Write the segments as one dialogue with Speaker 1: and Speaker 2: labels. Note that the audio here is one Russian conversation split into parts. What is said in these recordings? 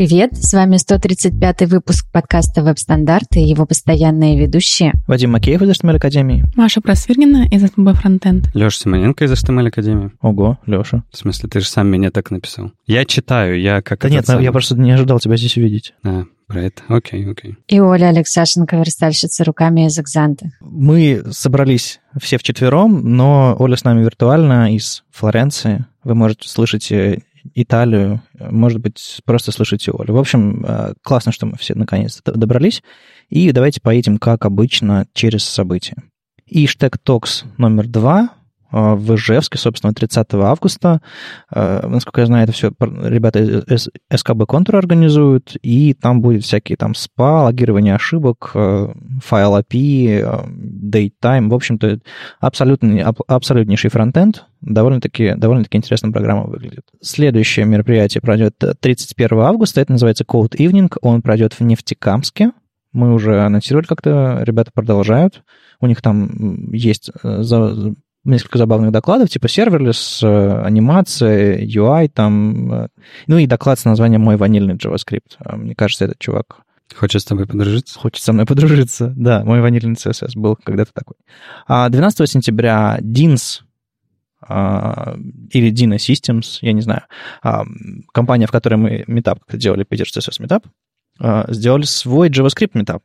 Speaker 1: Привет, с вами 135 выпуск подкаста «Веб-стандарты» и его постоянные ведущие.
Speaker 2: Вадим Макеев из HTML Академии.
Speaker 3: Маша Просвирнина из СМБ Фронтенд.
Speaker 4: Леша Симоненко из HTML Академии.
Speaker 2: Ого, Леша.
Speaker 4: В смысле, ты же сам меня так написал. Я читаю, я как...
Speaker 2: Да нет,
Speaker 4: самый...
Speaker 2: я просто не ожидал тебя здесь увидеть.
Speaker 4: А, про это. Окей, окей.
Speaker 1: И Оля Алексашенко, верстальщица руками из Экзанта.
Speaker 2: Мы собрались все вчетвером, но Оля с нами виртуально из Флоренции. Вы можете слышать э, Италию, может быть, просто слышите Олю. В общем, э, классно, что мы все наконец-то добрались. И давайте поедем, как обычно, через события. Иштег Токс номер два в Ижевске, собственно, 30 августа. Э, насколько я знаю, это все ребята из СКБ Контур организуют, и там будет всякие там спа, логирование ошибок, э, файл API, datetime, в общем-то, абсолютный, абсолютнейший фронтенд. Довольно-таки, довольно-таки интересная программа выглядит. Следующее мероприятие пройдет 31 августа, это называется Code Evening, он пройдет в Нефтекамске. Мы уже анонсировали как-то, ребята продолжают. У них там есть несколько забавных докладов, типа serverless, э, анимация, UI, там, э, ну и доклад с названием «Мой ванильный JavaScript». А, мне кажется, этот чувак
Speaker 4: Хочет с тобой подружиться?
Speaker 2: Хочет со мной подружиться, да. Мой ванильный CSS был когда-то такой. 12 а, сентября DINS или Dino Systems, я не знаю, компания, в которой мы метап делали, Питер CSS метап, сделали свой JavaScript метап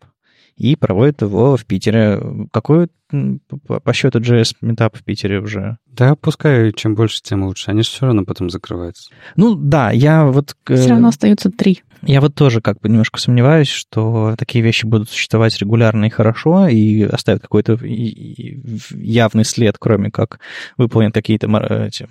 Speaker 2: и проводит его в Питере. Какой по счету JS метап в Питере уже?
Speaker 4: Да, пускай чем больше, тем лучше. Они же все равно потом закрываются.
Speaker 2: Ну да, я вот...
Speaker 3: Все равно остаются три.
Speaker 2: Я вот тоже как бы немножко сомневаюсь, что такие вещи будут существовать регулярно и хорошо, и оставят какой-то явный след, кроме как выполнят какие-то эти,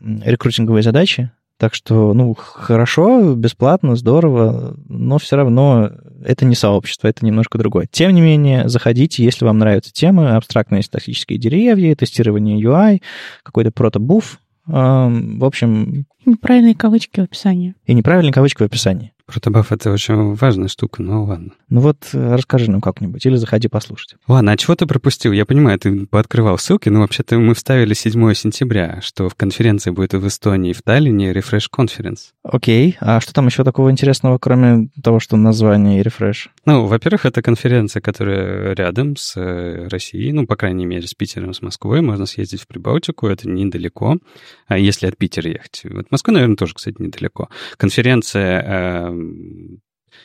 Speaker 2: рекрутинговые задачи. Так что, ну, хорошо, бесплатно, здорово, но все равно это не сообщество, это немножко другое. Тем не менее, заходите, если вам нравятся темы, абстрактные статические деревья, тестирование UI, какой-то протобуф. В общем...
Speaker 3: Неправильные кавычки в описании.
Speaker 2: И неправильные кавычки в описании.
Speaker 4: Протобаф — это очень важная штука, но ладно.
Speaker 2: Ну вот э, расскажи нам как-нибудь или заходи послушать.
Speaker 4: Ладно, а чего ты пропустил? Я понимаю, ты пооткрывал ссылки, но вообще-то мы вставили 7 сентября, что в конференции будет в Эстонии, в Таллине, Refresh Conference.
Speaker 2: Окей, а что там еще такого интересного, кроме того, что название и Refresh?
Speaker 4: Ну, во-первых, это конференция, которая рядом с э, Россией, ну, по крайней мере, с Питером, с Москвой. Можно съездить в Прибалтику, это недалеко, а если от Питера ехать. Вот Москва, наверное, тоже, кстати, недалеко. Конференция э,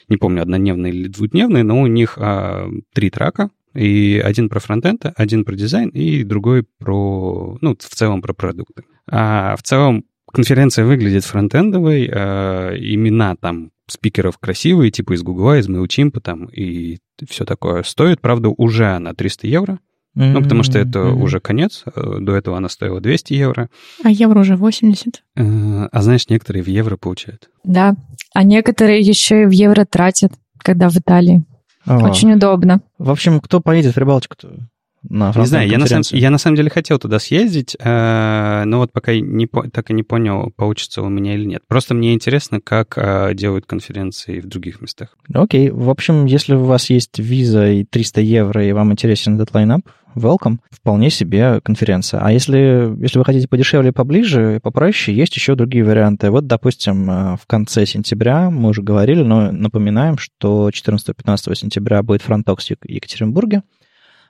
Speaker 4: не помню, однодневный или двудневный, но у них а, три трака, и один про фронтенд, один про дизайн, и другой про, ну, в целом про продукты. А в целом конференция выглядит фронтендовой, а, имена там спикеров красивые, типа из Гугла, из MailChimp там, и все такое. Стоит, правда, уже на 300 евро, Mm-hmm. Ну, потому что это mm-hmm. уже конец. Э, до этого она стоила 200 евро.
Speaker 3: А евро уже 80.
Speaker 4: Э, а знаешь, некоторые в евро получают.
Speaker 1: Да. А некоторые еще и в евро тратят, когда в Италии. О. Очень удобно.
Speaker 2: В общем, кто поедет в Прибалтику-то?
Speaker 4: На Не знаю, я на, самом, я на самом деле хотел туда съездить, э, но вот пока не, так и не понял, получится у меня или нет. Просто мне интересно, как э, делают конференции в других местах.
Speaker 2: Окей, в общем, если у вас есть виза и 300 евро, и вам интересен этот lineup, welcome, вполне себе конференция. А если, если вы хотите подешевле, поближе, попроще, есть еще другие варианты. Вот, допустим, э, в конце сентября, мы уже говорили, но напоминаем, что 14-15 сентября будет FrontTalks в Екатеринбурге,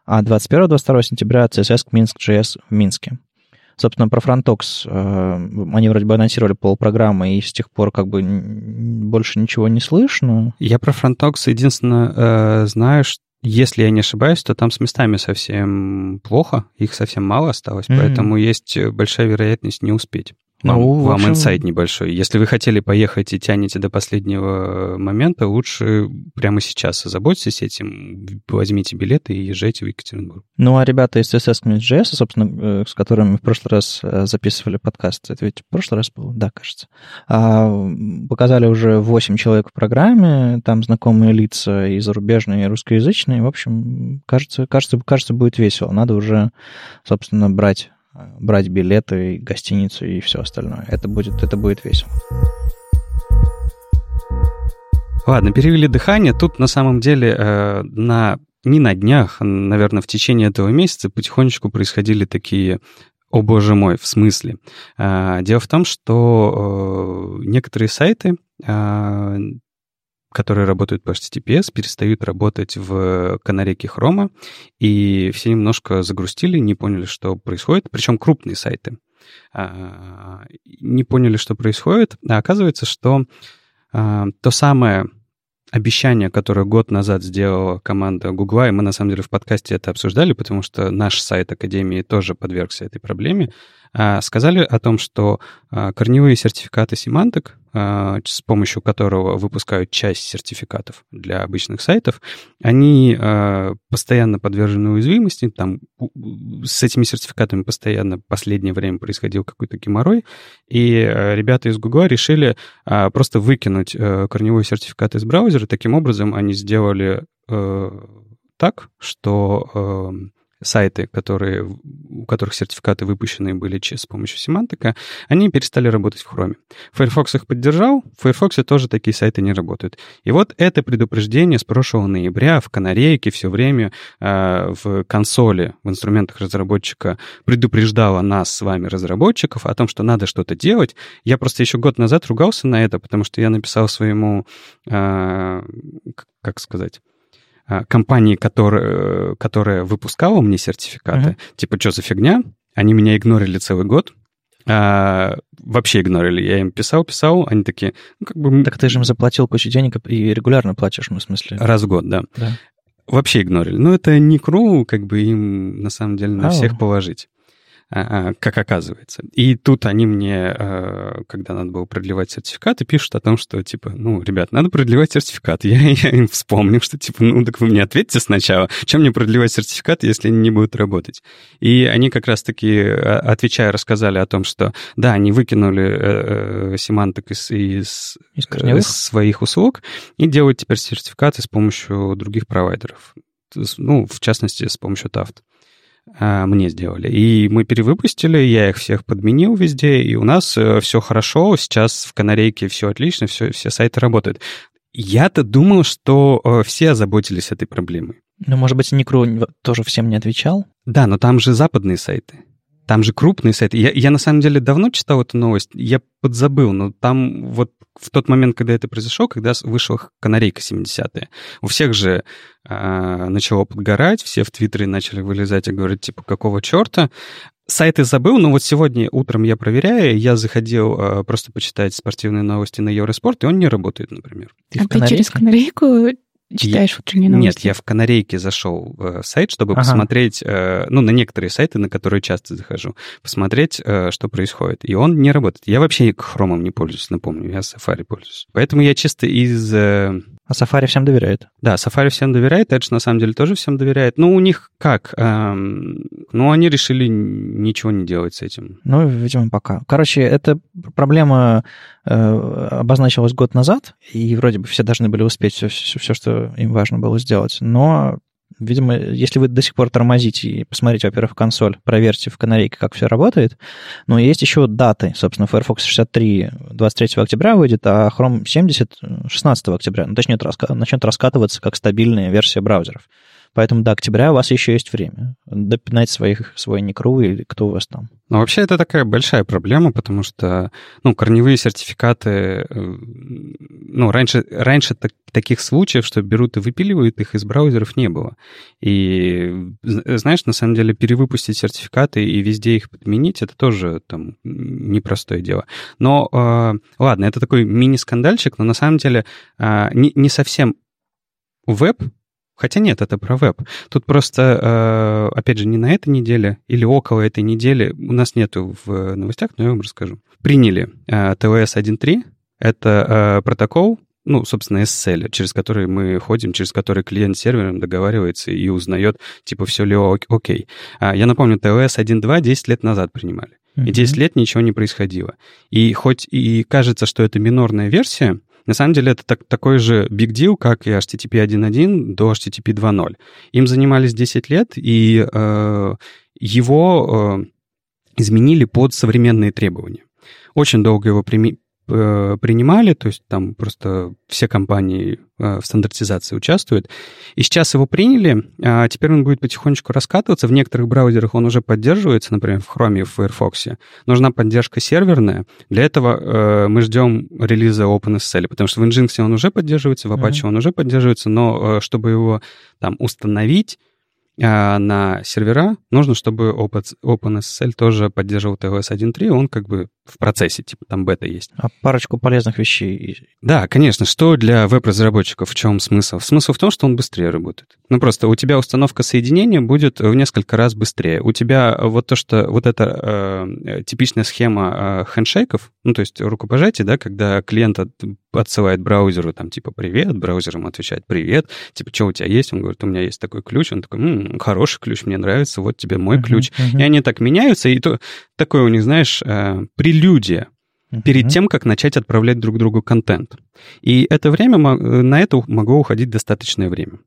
Speaker 2: а 21-22 сентября CSS Minsk.js в Минске. Собственно, про Frontox э, они вроде бы анонсировали полпрограммы, и с тех пор как бы больше ничего не слышно.
Speaker 4: Я про Frontox единственное э, знаю, что если я не ошибаюсь, то там с местами совсем плохо, их совсем мало осталось, mm-hmm. поэтому есть большая вероятность не успеть. Вам, ну, вам общем... инсайт небольшой. Если вы хотели поехать и тянете до последнего момента, лучше прямо сейчас озаботьтесь этим, возьмите билеты и езжайте в Екатеринбург.
Speaker 2: Ну, а ребята из CSS.js, собственно, э, с которыми в прошлый раз э, записывали подкаст, это ведь в прошлый раз был? Да, кажется. А, показали уже 8 человек в программе, там знакомые лица и зарубежные, и русскоязычные. В общем, кажется, кажется, кажется, будет весело. Надо уже, собственно, брать брать билеты, гостиницу и все остальное. Это будет, это будет весело.
Speaker 4: Ладно, перевели дыхание. Тут на самом деле э, на не на днях, наверное, в течение этого месяца потихонечку происходили такие о боже мой, в смысле? Э, дело в том, что э, некоторые сайты э, которые работают по HTTPS, перестают работать в канарейке Хрома, и все немножко загрустили, не поняли, что происходит, причем крупные сайты. А, не поняли, что происходит, а оказывается, что а, то самое обещание, которое год назад сделала команда Гугла, и мы на самом деле в подкасте это обсуждали, потому что наш сайт Академии тоже подвергся этой проблеме, сказали о том, что а, корневые сертификаты Symantec, а, с помощью которого выпускают часть сертификатов для обычных сайтов, они постоянно подвержены уязвимости. Там с этими сертификатами постоянно в последнее время происходил какой-то геморрой, и ребята из Google решили просто выкинуть корневой сертификат из браузера. Таким образом, они сделали так, что сайты, которые, у которых сертификаты выпущены были с помощью семантика, они перестали работать в Chrome. Firefox их поддержал, в Firefox тоже такие сайты не работают. И вот это предупреждение с прошлого ноября в канарейке все время э, в консоли, в инструментах разработчика предупреждало нас с вами, разработчиков, о том, что надо что-то делать. Я просто еще год назад ругался на это, потому что я написал своему, э, как сказать, компании, которая, которая выпускала мне сертификаты, uh-huh. типа, что за фигня? Они меня игнорили целый год, а, вообще игнорили. Я им писал, писал, они такие, ну, как бы...
Speaker 2: Так ты же им заплатил кучу денег и регулярно платишь, ну, в смысле?
Speaker 4: Раз в год, да. да. Вообще игнорили. Но это не кру, как бы им, на самом деле, на Ау. всех положить. А, а, как оказывается. И тут они мне, а, когда надо было продлевать сертификаты, пишут о том, что, типа, ну, ребят, надо продлевать сертификат. Я, я им вспомнил, что, типа, ну, так вы мне ответьте сначала, чем мне продлевать сертификат, если они не будут работать. И они как раз-таки, отвечая, рассказали о том, что, да, они выкинули э, э, семантик из, из, из, из своих услуг и делают теперь сертификаты с помощью других провайдеров. Ну, в частности, с помощью Taft. А, мне сделали. И мы перевыпустили, я их всех подменил везде, и у нас э, все хорошо, сейчас в канарейке все отлично, все, все сайты работают. Я-то думал, что э, все озаботились этой проблемой.
Speaker 2: Ну, может быть, Никру тоже всем не отвечал?
Speaker 4: Да, но там же западные сайты. Там же крупный сайт. Я, я на самом деле давно читал эту новость, я подзабыл, но там вот в тот момент, когда это произошло, когда вышла канарейка 70-е, у всех же э, начало подгорать, все в Твиттере начали вылезать и говорить, типа, какого черта? Сайты забыл, но вот сегодня утром я проверяю, я заходил э, просто почитать спортивные новости на Евроспорт, и он не работает, например.
Speaker 3: Ты а ты через канарейку читаешь утренние новости?
Speaker 4: Нет, я в канарейке зашел в сайт, чтобы ага. посмотреть, э, ну, на некоторые сайты, на которые часто захожу, посмотреть, э, что происходит. И он не работает. Я вообще хромом не пользуюсь, напомню, я Safari пользуюсь. Поэтому я чисто из э,
Speaker 2: а Safari всем доверяет.
Speaker 4: Да, Safari всем доверяет, Edge на самом деле тоже всем доверяет. Ну, у них как? Эм, ну, они решили ничего не делать с этим.
Speaker 2: Ну, видимо, пока. Короче, эта проблема э, обозначилась год назад, и вроде бы все должны были успеть все, все, все, что им важно было сделать. Но Видимо, если вы до сих пор тормозите и посмотрите, во-первых, консоль, проверьте в канарейке, как все работает. Но есть еще даты. Собственно, Firefox 63 23 октября выйдет, а Chrome 70 16 октября. Ну, точнее, начнет раскатываться как стабильная версия браузеров. Поэтому до октября у вас еще есть время допинать своих, свой Никру или кто у вас там.
Speaker 4: Ну, вообще это такая большая проблема, потому что, ну, корневые сертификаты, э, ну, раньше, раньше так, таких случаев, что берут и выпиливают их из браузеров, не было. И, знаешь, на самом деле перевыпустить сертификаты и везде их подменить, это тоже там непростое дело. Но, э, ладно, это такой мини-скандальчик, но на самом деле э, не, не совсем веб Хотя нет, это про веб. Тут просто, э, опять же, не на этой неделе или около этой недели, у нас нету в новостях, но я вам расскажу. Приняли э, TLS 1.3, это э, протокол, ну, собственно, SSL, через который мы ходим, через который клиент с сервером договаривается и узнает, типа, все ли окей. А, я напомню, TLS 1.2 10 лет назад принимали. И 10 лет ничего не происходило. И хоть и кажется, что это минорная версия, на самом деле это так, такой же big deal, как и HTTP 1.1 до HTTP 2.0. Им занимались 10 лет, и э, его э, изменили под современные требования. Очень долго его э, принимали, то есть там просто все компании э, в стандартизации участвуют. И сейчас его приняли, а теперь он будет потихонечку раскатываться. В некоторых браузерах он уже поддерживается, например, в Chrome и в Firefox. Нужна поддержка серверная. Для этого э, мы ждем релиза OpenSSL, потому что в Nginx он уже поддерживается, в Apache mm-hmm. он уже поддерживается, но э, чтобы его там установить, на сервера нужно, чтобы OpenSSL тоже поддерживал TLS 1.3, он как бы в процессе, типа там бета есть.
Speaker 2: А парочку полезных вещей.
Speaker 4: Да, конечно. Что для веб-разработчиков? В чем смысл? Смысл в том, что он быстрее работает. Ну, просто у тебя установка соединения будет в несколько раз быстрее. У тебя вот то, что вот эта э, типичная схема э, хендшейков, ну, то есть рукопожатие, да, когда клиент от, отсылает браузеру, там, типа, привет, браузер ему отвечает, привет, типа, что у тебя есть? Он говорит, у меня есть такой ключ. Он такой, М, хороший ключ, мне нравится, вот тебе мой uh-huh, ключ. Uh-huh. И они так меняются, и то, такое у них, знаешь, э, прелюдия uh-huh. перед тем, как начать отправлять друг другу контент. И это время, на это могло уходить достаточное время.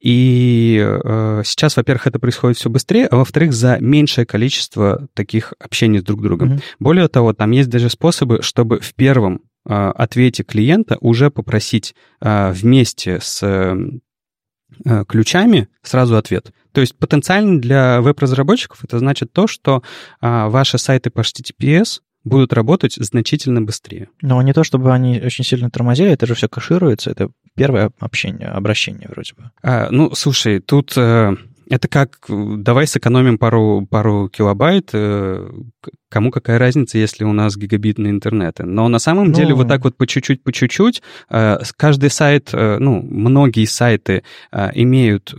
Speaker 4: И э, сейчас, во-первых, это происходит все быстрее, а во-вторых, за меньшее количество таких общений с друг другом. Mm-hmm. Более того, там есть даже способы, чтобы в первом э, ответе клиента уже попросить э, вместе с э, ключами сразу ответ. То есть потенциально для веб-разработчиков это значит то, что ваши сайты по HTTPS будут работать значительно быстрее.
Speaker 2: Но не то, чтобы они очень сильно тормозили, это же все кэшируется, это первое общение, обращение вроде бы.
Speaker 4: А, ну, слушай, тут э, это как давай сэкономим пару, пару килобайт, э, кому какая разница, если у нас гигабитные интернеты. Но на самом ну... деле вот так вот по чуть-чуть, по чуть-чуть, э, каждый сайт, э, ну, многие сайты имеют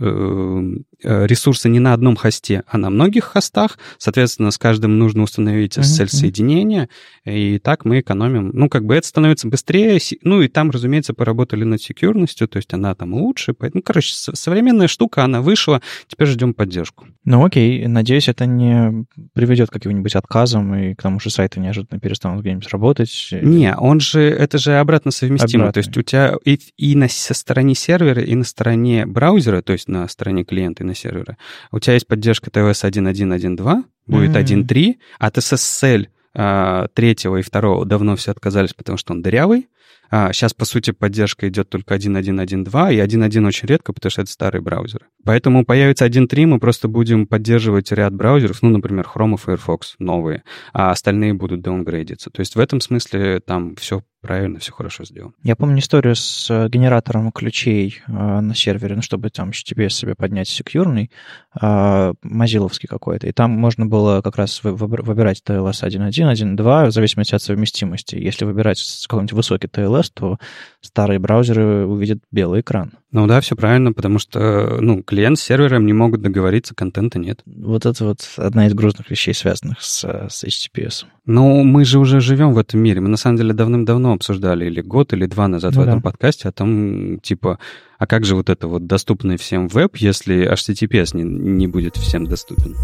Speaker 4: ресурсы не на одном хосте, а на многих хостах. Соответственно, с каждым нужно установить SSL-соединение, и так мы экономим. Ну, как бы это становится быстрее. Ну, и там, разумеется, поработали над секьюрностью, то есть она там лучше. Ну, короче, современная штука, она вышла, теперь ждем поддержку.
Speaker 2: Ну, окей, надеюсь, это не приведет к каким-нибудь отказам и к тому же сайты неожиданно перестанут где-нибудь работать.
Speaker 4: Не, он же, это же обратно совместимо. Обратно. То есть у тебя и, и на со стороне сервера, и на стороне браузера, то есть на стороне клиента на сервера, у тебя есть поддержка TLS 1.1.1.2, будет mm-hmm. 1.3, от SSL а, третьего и второго давно все отказались, потому что он дырявый. А, сейчас, по сути, поддержка идет только 1.1.1.2, и 1.1 очень редко, потому что это старые браузеры. Поэтому появится 1.3, мы просто будем поддерживать ряд браузеров, ну, например, Chrome и Firefox новые, а остальные будут даунгрейдиться. То есть в этом смысле там все правильно, все хорошо сделано.
Speaker 2: Я помню историю с э, генератором ключей э, на сервере, ну, чтобы там HTTPS себе поднять секьюрный, э, мазиловский какой-то, и там можно было как раз выбирать TLS 1.1, 1.2, в зависимости от совместимости. Если выбирать какой-нибудь высокий TLS, то старые браузеры увидят белый экран.
Speaker 4: Ну да, все правильно, потому что ну, клиент с сервером не могут договориться, контента нет.
Speaker 2: Вот это вот одна из грустных вещей, связанных с, с HTTPS.
Speaker 4: Ну, мы же уже живем в этом мире. Мы на самом деле давным-давно обсуждали или год, или два назад ну, в этом да. подкасте о том, типа, а как же вот это вот доступный всем веб, если HTTPS не, не будет всем доступен?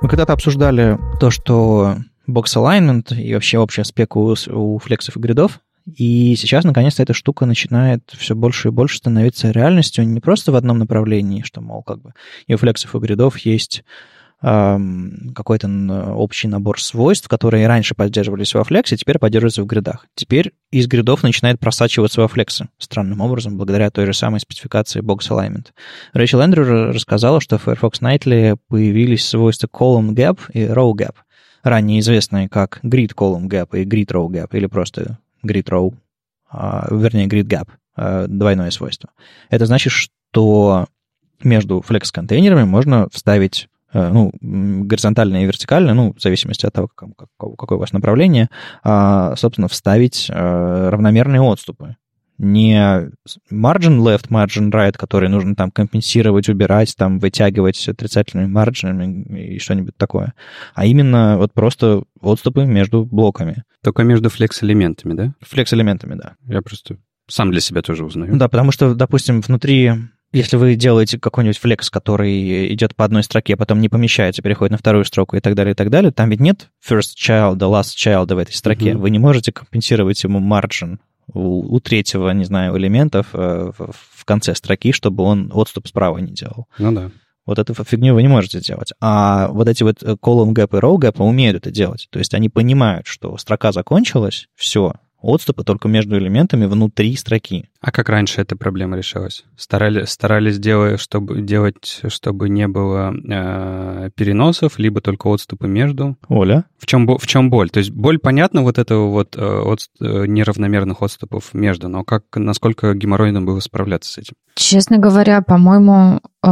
Speaker 2: Мы когда-то обсуждали то, что box alignment и вообще общая спека у, у флексов и гридов и сейчас, наконец-то, эта штука начинает все больше и больше становиться реальностью не просто в одном направлении, что, мол, как бы и у флексов, и у гридов есть какой-то общий набор свойств, которые раньше поддерживались во флексе, теперь поддерживаются в гридах. Теперь из гридов начинает просачиваться во флексы, странным образом, благодаря той же самой спецификации Box Alignment. Рэйчел Эндрю рассказала, что в Firefox Nightly появились свойства Column Gap и Row Gap, ранее известные как Grid Column Gap и Grid Row Gap, или просто grid row, а, вернее, grid gap, а, двойное свойство. Это значит, что между флекс-контейнерами можно вставить ну, горизонтально и вертикально, ну, в зависимости от того, какое у вас направление, а, собственно, вставить э, равномерные отступы не margin left, margin right, который нужно там компенсировать, убирать, там вытягивать отрицательными марджинами и что-нибудь такое, а именно вот просто отступы между блоками.
Speaker 4: Только между флекс-элементами, да?
Speaker 2: Флекс-элементами, да.
Speaker 4: Я просто сам для себя тоже узнаю.
Speaker 2: Да, потому что, допустим, внутри если вы делаете какой-нибудь флекс, который идет по одной строке, потом не помещается, переходит на вторую строку и так далее, и так далее, там ведь нет first child, last child в этой строке. Uh-huh. Вы не можете компенсировать ему margin у, у третьего, не знаю, элементов э, в, в конце строки, чтобы он отступ справа не делал.
Speaker 4: Ну да.
Speaker 2: Вот эту фигню вы не можете делать. А вот эти вот column gap и row gap умеют это делать. То есть они понимают, что строка закончилась, все, отступы только между элементами внутри строки.
Speaker 4: А как раньше эта проблема решалась? Старали, старались делать, чтобы, делать, чтобы не было э, переносов, либо только отступы между?
Speaker 2: Оля?
Speaker 4: В чем, в чем боль? То есть боль, понятно, вот этого вот э, от, э, неравномерных отступов между, но как, насколько геморройно было справляться с этим?
Speaker 1: Честно говоря, по-моему, э,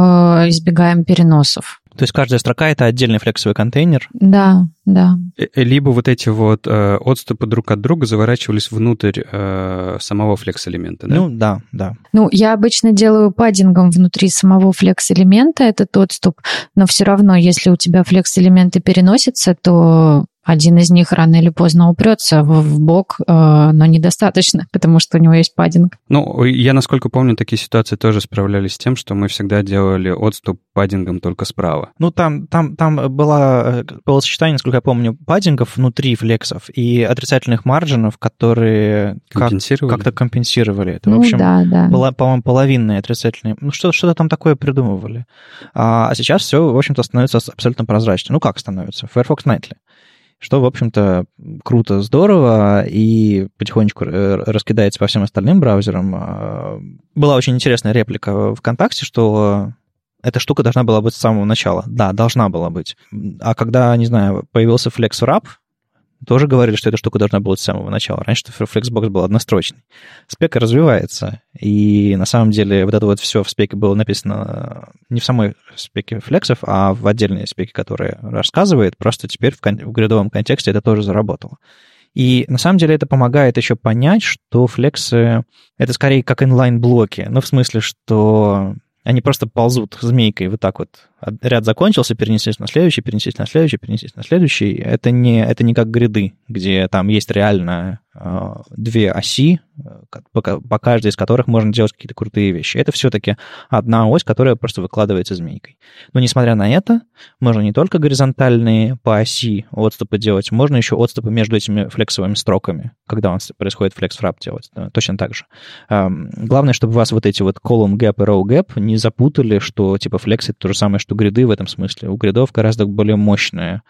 Speaker 1: избегаем переносов.
Speaker 2: То есть каждая строка — это отдельный флексовый контейнер?
Speaker 1: Да, да.
Speaker 4: Э, э, либо вот эти вот э, отступы друг от друга заворачивались внутрь э, самого флекс-элемента, да?
Speaker 2: Ну, да, да.
Speaker 1: Ну, я обычно делаю паддингом внутри самого флекс-элемента этот отступ, но все равно, если у тебя флекс-элементы переносятся, то один из них рано или поздно упрется в бок, э, но недостаточно, потому что у него есть паддинг.
Speaker 4: Ну, я, насколько помню, такие ситуации тоже справлялись с тем, что мы всегда делали отступ паддингом только справа.
Speaker 2: Ну, там, там, там было, было сочетание, насколько я помню, паддингов внутри флексов и отрицательных маржинов, которые компенсировали? Как, как-то компенсировали это.
Speaker 1: Ну,
Speaker 2: в общем,
Speaker 1: да, да.
Speaker 2: Была, по-моему, половинные отрицательные. Ну, что, что-то там такое придумывали. А, а сейчас все, в общем-то, становится абсолютно прозрачно. Ну, как становится? Firefox Nightly что, в общем-то, круто, здорово, и потихонечку э, раскидается по всем остальным браузерам. А, была очень интересная реплика ВКонтакте, что эта штука должна была быть с самого начала. Да, должна была быть. А когда, не знаю, появился FlexWrap, тоже говорили, что эта штука должна была быть с самого начала. Раньше Flexbox был однострочный. Спека развивается, и на самом деле вот это вот все в спеке было написано не в самой спеке флексов, а в отдельной спеке, которая рассказывает, просто теперь в, кон- в грядовом контексте это тоже заработало. И на самом деле это помогает еще понять, что флексы — это скорее как инлайн-блоки. Ну, в смысле, что они просто ползут змейкой вот так вот. Ряд закончился, перенеслись на следующий, перенеслись на следующий, перенеслись на следующий. Это не, это не как гряды, где там есть реально две оси, по, по каждой из которых можно делать какие-то крутые вещи. Это все-таки одна ось, которая просто выкладывается змейкой. Но несмотря на это, можно не только горизонтальные по оси отступы делать, можно еще отступы между этими флексовыми строками, когда у нас происходит флекс-фрап делать, точно так же. Э, главное, чтобы вас вот эти вот column gap и row gap не запутали, что типа флекс это то же самое, что гриды в этом смысле. У гридов гораздо более мощное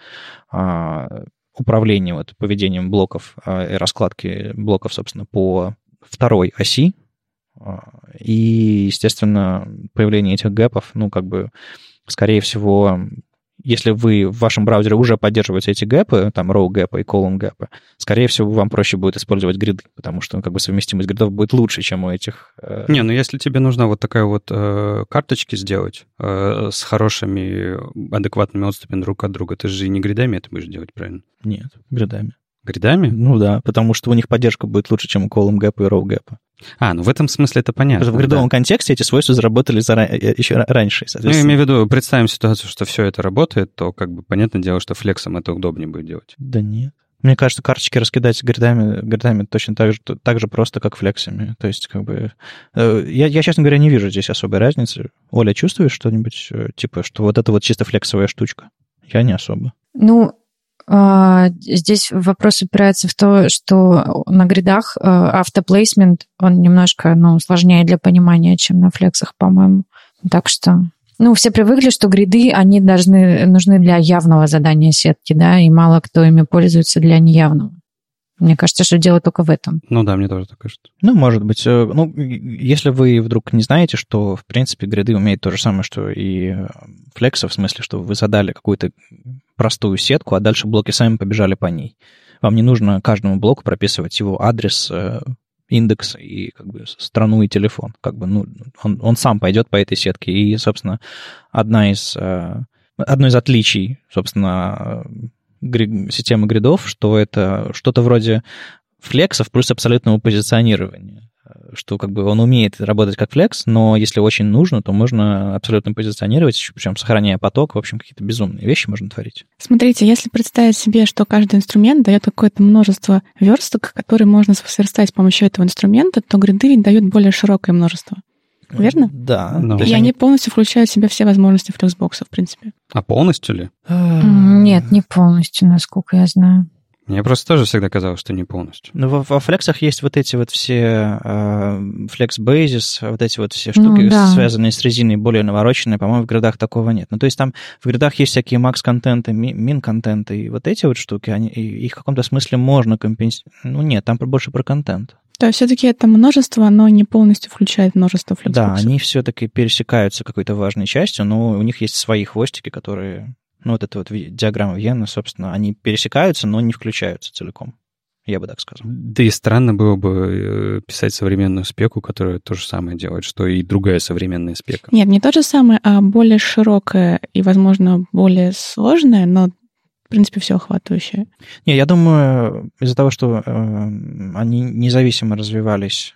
Speaker 2: а, управление вот, поведением блоков а, и раскладки блоков, собственно, по второй оси. А, и, естественно, появление этих гэпов, ну, как бы, скорее всего, если вы в вашем браузере уже поддерживаете эти гэпы, там row гэпы и column гэпы, скорее всего, вам проще будет использовать гриды, потому что ну, как бы совместимость гридов будет лучше, чем у этих...
Speaker 4: Э... Не, ну если тебе нужно вот такая вот э, карточки сделать э, с хорошими адекватными отступами друг от друга, ты же не гридами это будешь делать, правильно?
Speaker 2: Нет, гридами.
Speaker 4: Гридами?
Speaker 2: Ну да, потому что у них поддержка будет лучше, чем у column gap и row gap.
Speaker 4: А, ну в этом смысле это понятно.
Speaker 2: в гридовом да. контексте эти свойства заработали зара... Э, еще раньше,
Speaker 4: Ну, я имею в виду, представим ситуацию, что все это работает, то как бы понятное дело, что флексом это удобнее будет делать.
Speaker 2: Да нет. Мне кажется, карточки раскидать гридами, гридами точно так же, так же просто, как флексами. То есть, как бы... Э, я, я, честно говоря, не вижу здесь особой разницы. Оля, чувствуешь что-нибудь, э, типа, что вот это вот чисто флексовая штучка? Я не особо.
Speaker 1: Ну, здесь вопрос упирается в то, что на гридах а, автоплейсмент, он немножко ну, сложнее для понимания, чем на флексах, по-моему. Так что ну, все привыкли, что гриды, они должны, нужны для явного задания сетки, да, и мало кто ими пользуется для неявного. Мне кажется, что дело только в этом.
Speaker 4: Ну да, мне тоже так кажется.
Speaker 2: Ну, может быть. Э, ну, если вы вдруг не знаете, что, в принципе, гриды умеют то же самое, что и флексы, в смысле, что вы задали какую-то простую сетку, а дальше блоки сами побежали по ней. Вам не нужно каждому блоку прописывать его адрес, э, индекс и как бы страну и телефон. Как бы, ну, он, он сам пойдет по этой сетке. И, собственно, одна из, э, одно из отличий, собственно, системы гридов, что это что-то вроде флексов плюс абсолютного позиционирования что как бы он умеет работать как флекс, но если очень нужно, то можно абсолютно позиционировать, причем сохраняя поток, в общем, какие-то безумные вещи можно творить.
Speaker 3: Смотрите, если представить себе, что каждый инструмент дает какое-то множество версток, которые можно сверстать с помощью этого инструмента, то гриды ведь дают более широкое множество. Верно?
Speaker 2: Да.
Speaker 3: No. И они полностью включают в себя все возможности флексбокса, в принципе.
Speaker 4: А полностью ли?
Speaker 1: Нет, не полностью, насколько я знаю.
Speaker 4: Мне просто тоже всегда казалось, что не полностью.
Speaker 2: Ну, во, во флексах есть вот эти вот все э, флекс бейзис, вот эти вот все штуки,
Speaker 1: Ну, да.
Speaker 2: связанные с резиной, более навороченные. По-моему, в гридах такого нет. Ну, то есть там в гридах есть всякие макс-контенты, ми- мин-контенты, и вот эти вот штуки, они, и их в каком-то смысле можно компенсировать. Ну, нет, там больше про контент.
Speaker 3: То есть все-таки это множество, оно не полностью включает множество
Speaker 2: Да,
Speaker 3: флексбоксов.
Speaker 2: они все-таки пересекаются какой-то важной частью, но у них есть свои хвостики, которые... Ну, вот эта вот диаграмма Вьена, собственно, они пересекаются, но не включаются целиком. Я бы так сказал.
Speaker 4: Да и странно было бы э, писать современную спеку, которая то же самое делает, что и другая современная спека.
Speaker 3: Нет, не то же самое, а более широкое и, возможно, более сложное, но, принципе, все охватывающее.
Speaker 2: Не, я думаю, из-за того, что э, они независимо развивались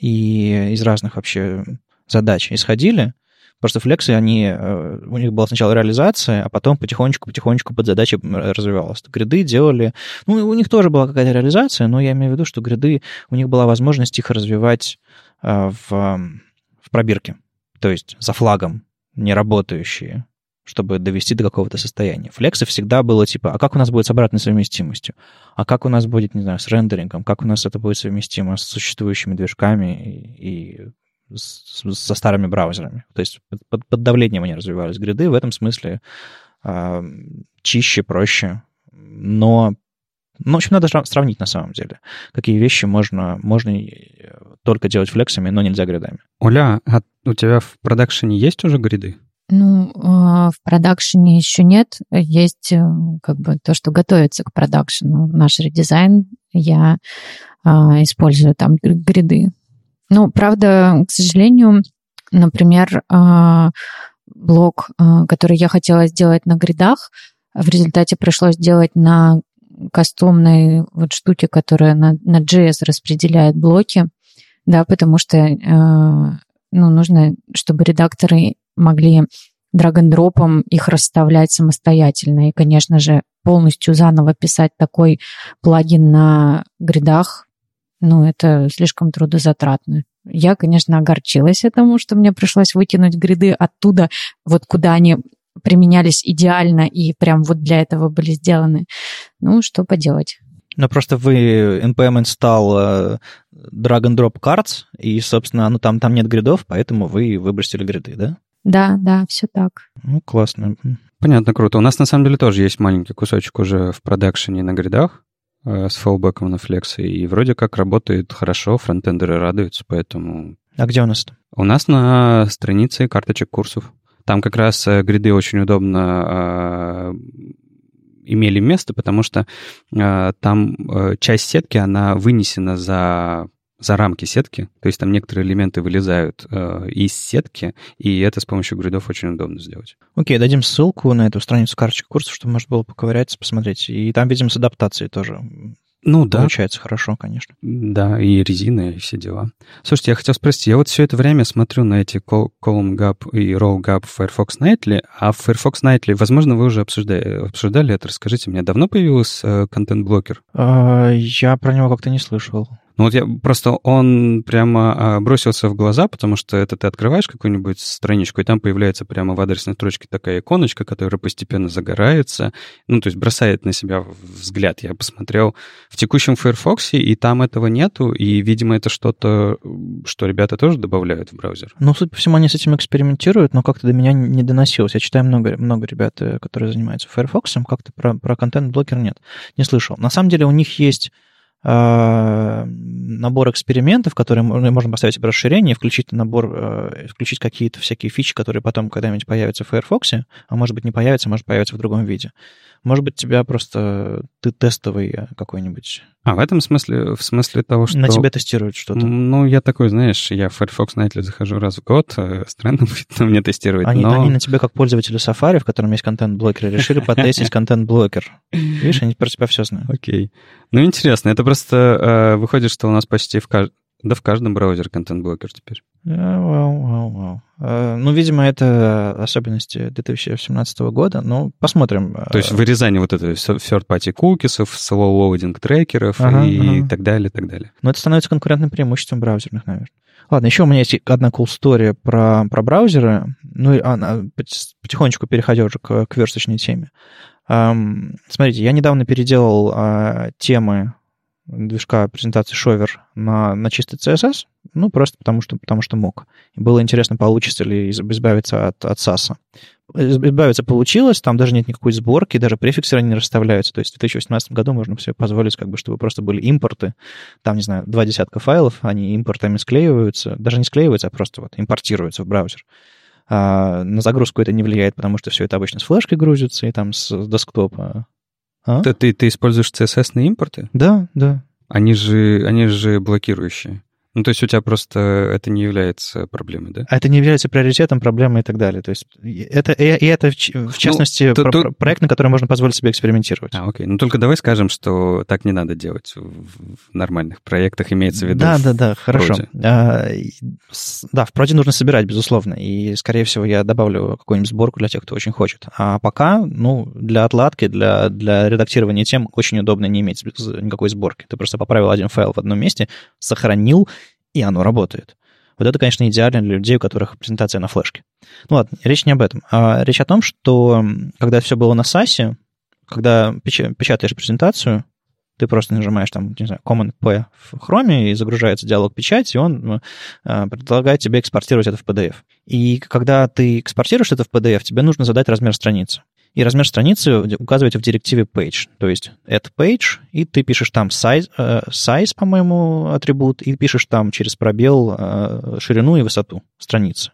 Speaker 2: и из разных вообще задач исходили, просто флексы, они, э, у них была сначала реализация, а потом потихонечку-потихонечку под задачи развивалась. Гриды делали... Ну, у них тоже была какая-то реализация, но я имею в виду, что гриды, у них была возможность их развивать э, в, в пробирке, то есть за флагом, не работающие, чтобы довести до какого-то состояния. Флексы всегда было типа, а как у нас будет с обратной совместимостью? А как у нас будет, не знаю, с рендерингом? Как у нас это будет совместимо с существующими движками и, и с- со старыми браузерами? То есть под, под- давлением они развивались. Гриды в этом смысле а, чище, проще, но ну, в общем, надо сра- сравнить на самом деле, какие вещи можно, можно э, только делать флексами, но нельзя гридами.
Speaker 4: Оля, а у тебя в продакшене есть уже гриды?
Speaker 1: Ну, э, в продакшене еще нет. Есть э, как бы то, что готовится к продакшену. Наш редизайн я э, использую там гр- гриды. Ну, правда, к сожалению, например, э, блок, который я хотела сделать на гридах, в результате пришлось делать на кастомной вот штуке, которая на, на JS распределяет блоки, да, потому что э, ну, нужно, чтобы редакторы могли драг-н-дропом их расставлять самостоятельно. И, конечно же, полностью заново писать такой плагин на гридах, ну, это слишком трудозатратно. Я, конечно, огорчилась этому, что мне пришлось вытянуть гриды оттуда, вот куда они применялись идеально и прям вот для этого были сделаны. Ну, что поделать.
Speaker 2: Ну, просто вы npm install drag and drop cards, и, собственно, ну, там, там нет гридов, поэтому вы выбросили гриды, да?
Speaker 1: Да, да, все так.
Speaker 2: Ну, классно.
Speaker 4: Понятно, круто. У нас на самом деле тоже есть маленький кусочек уже в продакшене на гридах э, с фоллбеком на флексе, и вроде как работает хорошо, фронтендеры радуются, поэтому...
Speaker 2: А где у нас это?
Speaker 4: У нас на странице карточек курсов. Там как раз э, гриды очень удобно э, имели место, потому что э, там э, часть сетки, она вынесена за за рамки сетки, то есть там некоторые элементы вылезают э, из сетки, и это с помощью гридов очень удобно сделать.
Speaker 2: Окей, дадим ссылку на эту страницу карточек курсов, чтобы можно было поковыряться, посмотреть. И там, видимо, с адаптацией тоже
Speaker 4: Ну да,
Speaker 2: получается хорошо, конечно.
Speaker 4: да, и резина, и все дела. Слушайте, я хотел спросить, я вот все это время смотрю на эти Col- Column Gap и Row Gap в Firefox Nightly, а в Firefox Nightly, возможно, вы уже обсуждали, обсуждали это, расскажите мне, давно появился контент-блокер?
Speaker 2: А, Я про него как-то не слышал.
Speaker 4: Ну вот я просто он прямо а, бросился в глаза, потому что это ты открываешь какую-нибудь страничку, и там появляется прямо в адресной строчке такая иконочка, которая постепенно загорается, ну то есть бросает на себя взгляд. Я посмотрел в текущем Firefox, и там этого нету, и, видимо, это что-то, что ребята тоже добавляют в браузер.
Speaker 2: Ну, судя по всему, они с этим экспериментируют, но как-то до меня не доносилось. Я читаю много, много ребят, э, которые занимаются Firefox, как-то про, про контент-блокер нет. Не слышал. На самом деле у них есть набор экспериментов, которые можно, поставить в расширение, включить набор, э, включить какие-то всякие фичи, которые потом когда-нибудь появятся в Firefox, а может быть не появятся, может появятся в другом виде. Может быть, тебя просто ты тестовый э, какой-нибудь.
Speaker 4: А в этом смысле, в смысле того, что...
Speaker 2: На тебя тестируют что-то.
Speaker 4: Ну, я такой, знаешь, я в Firefox Nightly захожу раз в год, э, странно будет на мне тестировать,
Speaker 2: Они,
Speaker 4: но...
Speaker 2: они на тебя, как пользователи Safari, в котором есть контент-блокер, решили потестить контент-блокер. Видишь, они про тебя все знают.
Speaker 4: Окей. Ну, интересно. Это просто э, выходит, что у нас почти в каждом... Да в каждом браузере контент-блокер теперь.
Speaker 2: А, Вау, вау, вау. Э, Ну, видимо, это особенности 2017 года. Ну, посмотрим.
Speaker 4: То есть вырезание вот этого third-party кукисов, slow-loading трекеров
Speaker 2: Ага,
Speaker 4: и
Speaker 2: ага.
Speaker 4: так далее, так далее.
Speaker 2: Но это становится конкурентным преимуществом браузерных, наверное. Ладно, еще у меня есть одна cool story про, про браузеры. Ну, она потихонечку переходя уже к, к версточной теме. Смотрите, я недавно переделал а, темы движка презентации Шовер на, на чистый CSS, ну, просто потому что, потому что мог. И было интересно, получится ли избавиться от, от SAS. Избавиться получилось, там даже нет никакой сборки, даже префиксы не расставляются. То есть в 2018 году можно себе позволить, как бы, чтобы просто были импорты. Там, не знаю, два десятка файлов, они импортами склеиваются. Даже не склеиваются, а просто вот импортируются в браузер. А на загрузку это не влияет, потому что все это обычно с флешкой грузится и там с десктопа.
Speaker 4: А? Ты, ты, ты используешь CSS на импорты?
Speaker 2: Да, да.
Speaker 4: Они же, они же блокирующие. Ну, то есть у тебя просто это не является проблемой, да?
Speaker 2: А это не является приоритетом, проблемой и так далее. То есть это, и, и это, в, в ну, частности, ну, то, про, то... проект, на который можно позволить себе экспериментировать.
Speaker 4: А, окей. Ну, только давай скажем, что так не надо делать в нормальных проектах, имеется в виду.
Speaker 2: Да, да, да, хорошо. А, да, в проде нужно собирать, безусловно. И, скорее всего, я добавлю какую-нибудь сборку для тех, кто очень хочет. А пока, ну, для отладки, для, для редактирования тем очень удобно не иметь никакой сборки. Ты просто поправил один файл в одном месте, сохранил, и оно работает. Вот это, конечно, идеально для людей, у которых презентация на флешке. Ну ладно, речь не об этом. А речь о том, что когда все было на SASе, когда печатаешь презентацию, ты просто нажимаешь там, не знаю, Command-P в Chrome, и загружается диалог печати, и он э, предлагает тебе экспортировать это в PDF. И когда ты экспортируешь это в PDF, тебе нужно задать размер страницы. И размер страницы указываете в директиве page, то есть add page, и ты пишешь там size, э, size по-моему, атрибут, и пишешь там через пробел э, ширину и высоту страницы.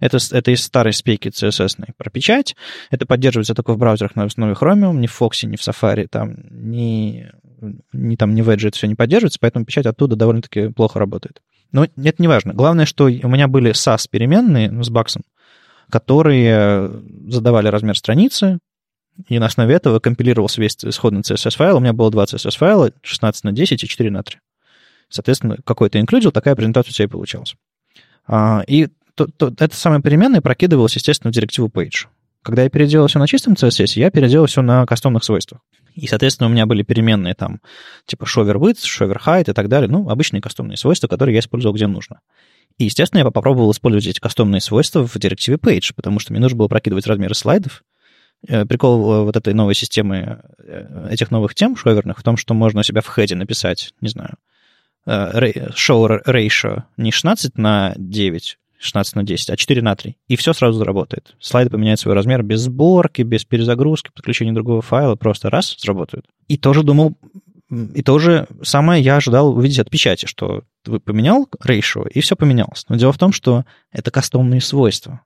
Speaker 2: Это, это из старой спеки CSS про печать. Это поддерживается только в браузерах на основе Chromium, ни в Fox, ни в Safari, там, ни, ни, там, ни в Edge это все не поддерживается, поэтому печать оттуда довольно-таки плохо работает. Но это не важно. Главное, что у меня были SAS переменные с баксом, которые задавали размер страницы, и на основе этого компилировался весь исходный CSS-файл. У меня было два CSS-файла, 16 на 10 и 4 на 3. Соответственно, какой-то инклюдил, такая презентация у тебя и получалась. А, и то, то, это самое переменное прокидывалось, естественно, в директиву page. Когда я переделал все на чистом CSS, я переделал все на кастомных свойствах. И, соответственно, у меня были переменные там типа shower width, shower height и так далее. Ну, обычные кастомные свойства, которые я использовал где нужно. И, естественно, я попробовал использовать эти кастомные свойства в директиве page, потому что мне нужно было прокидывать размеры слайдов. Э, прикол э, вот этой новой системы, э, этих новых тем шоверных в том, что можно у себя в хеде написать, не знаю, show ratio не 16 на 9, 16 на 10, а 4 на 3. И все сразу заработает. Слайды поменяют свой размер без сборки, без перезагрузки, подключения другого файла, просто раз, сработают. И тоже думал, и тоже самое я ожидал увидеть от печати, что вы поменял ratio, и все поменялось. Но дело в том, что это кастомные свойства.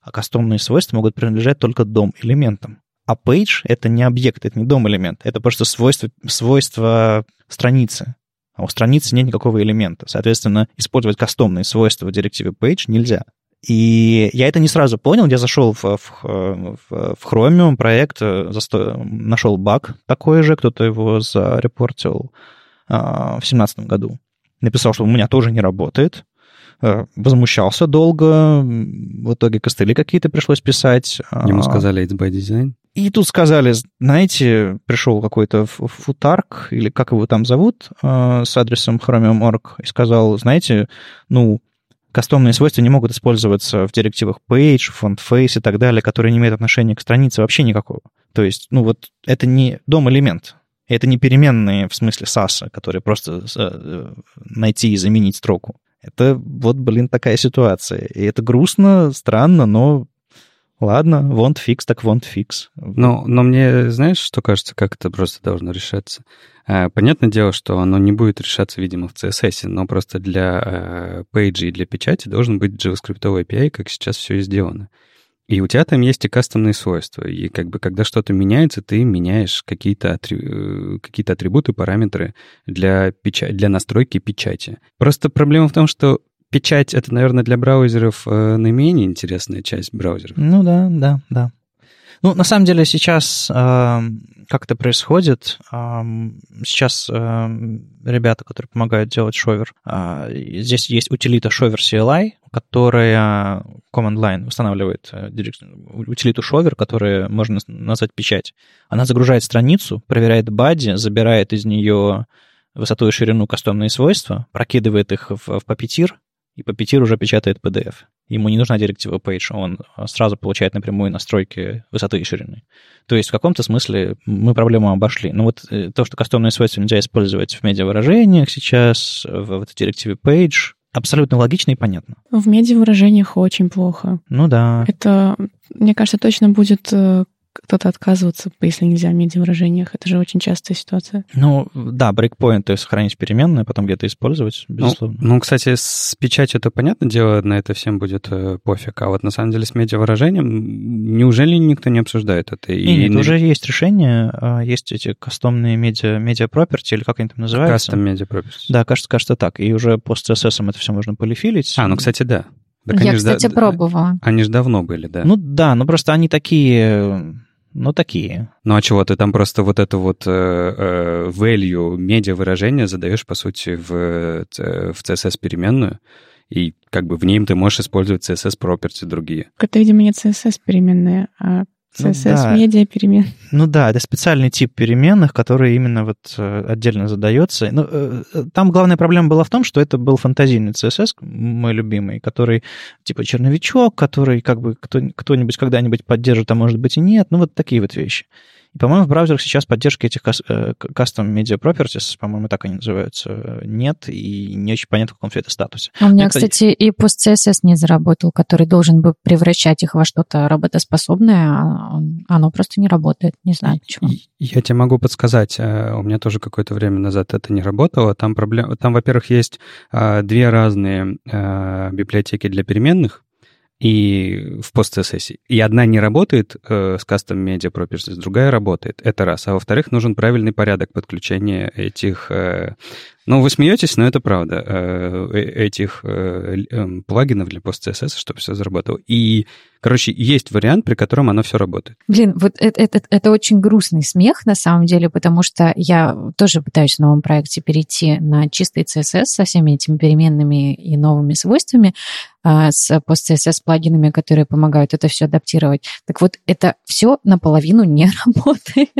Speaker 2: А кастомные свойства могут принадлежать только дом-элементам. А page — это не объект, это не дом-элемент, это просто свойство, свойство страницы. А у страницы нет никакого элемента. Соответственно, использовать кастомные свойства в директиве page нельзя. И я это не сразу понял. Я зашел в, в, в, в Chromium проект, э, засто... нашел баг такой же, кто-то его зарепортил а, в 2017 году. Написал, что у меня тоже не работает. А, возмущался долго. В итоге костыли какие-то пришлось писать.
Speaker 4: Ему а, сказали it's by design?
Speaker 2: И тут сказали, знаете, пришел какой-то футарк, или как его там зовут, а, с адресом chromium.org, и сказал, знаете, ну, кастомные свойства не могут использоваться в директивах page, font face и так далее, которые не имеют отношения к странице вообще никакого. То есть, ну вот это не дом-элемент, это не переменные в смысле SAS, которые просто э, найти и заменить строку. Это вот, блин, такая ситуация. И это грустно, странно, но ладно, want fix, так want fix.
Speaker 4: Но, но мне, знаешь, что кажется, как это просто должно решаться? Э, понятное дело, что оно не будет решаться, видимо, в CSS, но просто для пейджа и для печати должен быть JavaScript API, как сейчас все и сделано. И у тебя там есть и кастомные свойства. И как бы когда что-то меняется, ты меняешь какие-то атри... Э, какие атрибуты, параметры для, печа... для настройки печати. Просто проблема в том, что печать — это, наверное, для браузеров э, наименее интересная часть браузеров.
Speaker 2: Ну да, да, да. Ну, на самом деле сейчас э, как это происходит? Э, сейчас э, ребята, которые помогают делать шовер, э, здесь есть утилита шовер CLI, которая command line устанавливает э, утилиту шовер, которая можно назвать печать. Она загружает страницу, проверяет бади, забирает из нее высоту и ширину кастомные свойства, прокидывает их в, в Puppeteer, и Puppeteer уже печатает PDF. Ему не нужна директива Page, он сразу получает напрямую настройки высоты и ширины. То есть в каком-то смысле мы проблему обошли. Но вот э, то, что кастомные свойства нельзя использовать в медиавыражениях сейчас, в, в этой директиве Page, абсолютно логично и понятно.
Speaker 3: В медиавыражениях очень плохо.
Speaker 2: Ну да.
Speaker 3: Это, мне кажется, точно будет э, кто-то отказываться, если нельзя в медиавыражениях. Это же очень частая ситуация.
Speaker 2: Ну, да, брейкпоинты сохранить переменные, потом где-то использовать,
Speaker 4: Ну,
Speaker 2: безусловно.
Speaker 4: ну, кстати, с печатью это понятное дело, на это всем будет э, пофиг. А вот на самом деле с медиавыражением неужели никто не обсуждает это?
Speaker 2: И нет,
Speaker 4: на-
Speaker 2: уже есть решение, а, есть эти кастомные медиа, медиа property, или как они там называются.
Speaker 4: Custom Media Properties.
Speaker 2: Да, кажется, кажется так. И уже по CSS это все можно полифилить.
Speaker 4: А, ну, кстати, да. Так
Speaker 1: Я, кстати,
Speaker 4: да-
Speaker 1: пробовала.
Speaker 4: Они же давно были, да.
Speaker 2: Ну да, ну просто они такие, ну такие.
Speaker 4: Ну а чего, ты там просто вот это вот э, э, value медиа выражение задаешь, по сути, в, в CSS-переменную, и как бы в ней ты можешь использовать CSS property другие.
Speaker 3: Это, видимо, не CSS переменные, а
Speaker 2: Ну
Speaker 3: CSS
Speaker 2: да.
Speaker 3: медиа перемен.
Speaker 2: Ну да, это специальный тип переменных, который именно вот э, отдельно задается. Ну, э, э, там главная проблема была в том, что это был фантазийный CSS, мой любимый, который типа черновичок, который как бы кто, кто-нибудь когда-нибудь поддержит, а может быть и нет. Ну вот такие вот вещи. И, по-моему, в браузерах сейчас поддержки этих э, custom media properties, по-моему, так они называются, нет, и не очень понятно, в каком все это статусе.
Speaker 1: У меня,
Speaker 2: Ну, кстати-
Speaker 1: и пост CSS не заработал, который должен бы превращать их во что-то работоспособное, а он- оно просто не работает. Не знаю почему.
Speaker 4: Я тебе могу подсказать, э, у меня тоже какое-то время назад это не работало. Там, проблема, там во-первых, есть э, две разные э, библиотеки для переменных, и в пост-CSS. И одна не работает э, с Custom Media Properties, другая работает. Это раз. А во-вторых, нужен правильный порядок подключения этих... э, ну, вы смеетесь, но это правда. э, э, этих э, эм, плагинов для пост-CSS, чтобы все заработало. И, короче, есть вариант, при котором оно все работает.
Speaker 1: Блин, вот это, это, это очень грустный смех на самом деле, потому что я тоже пытаюсь в новом проекте перейти на чистый CSS со всеми этими переменными и новыми свойствами, а, с пост-CSS плагинами, которые помогают это все адаптировать. Так вот, это все наполовину не работает.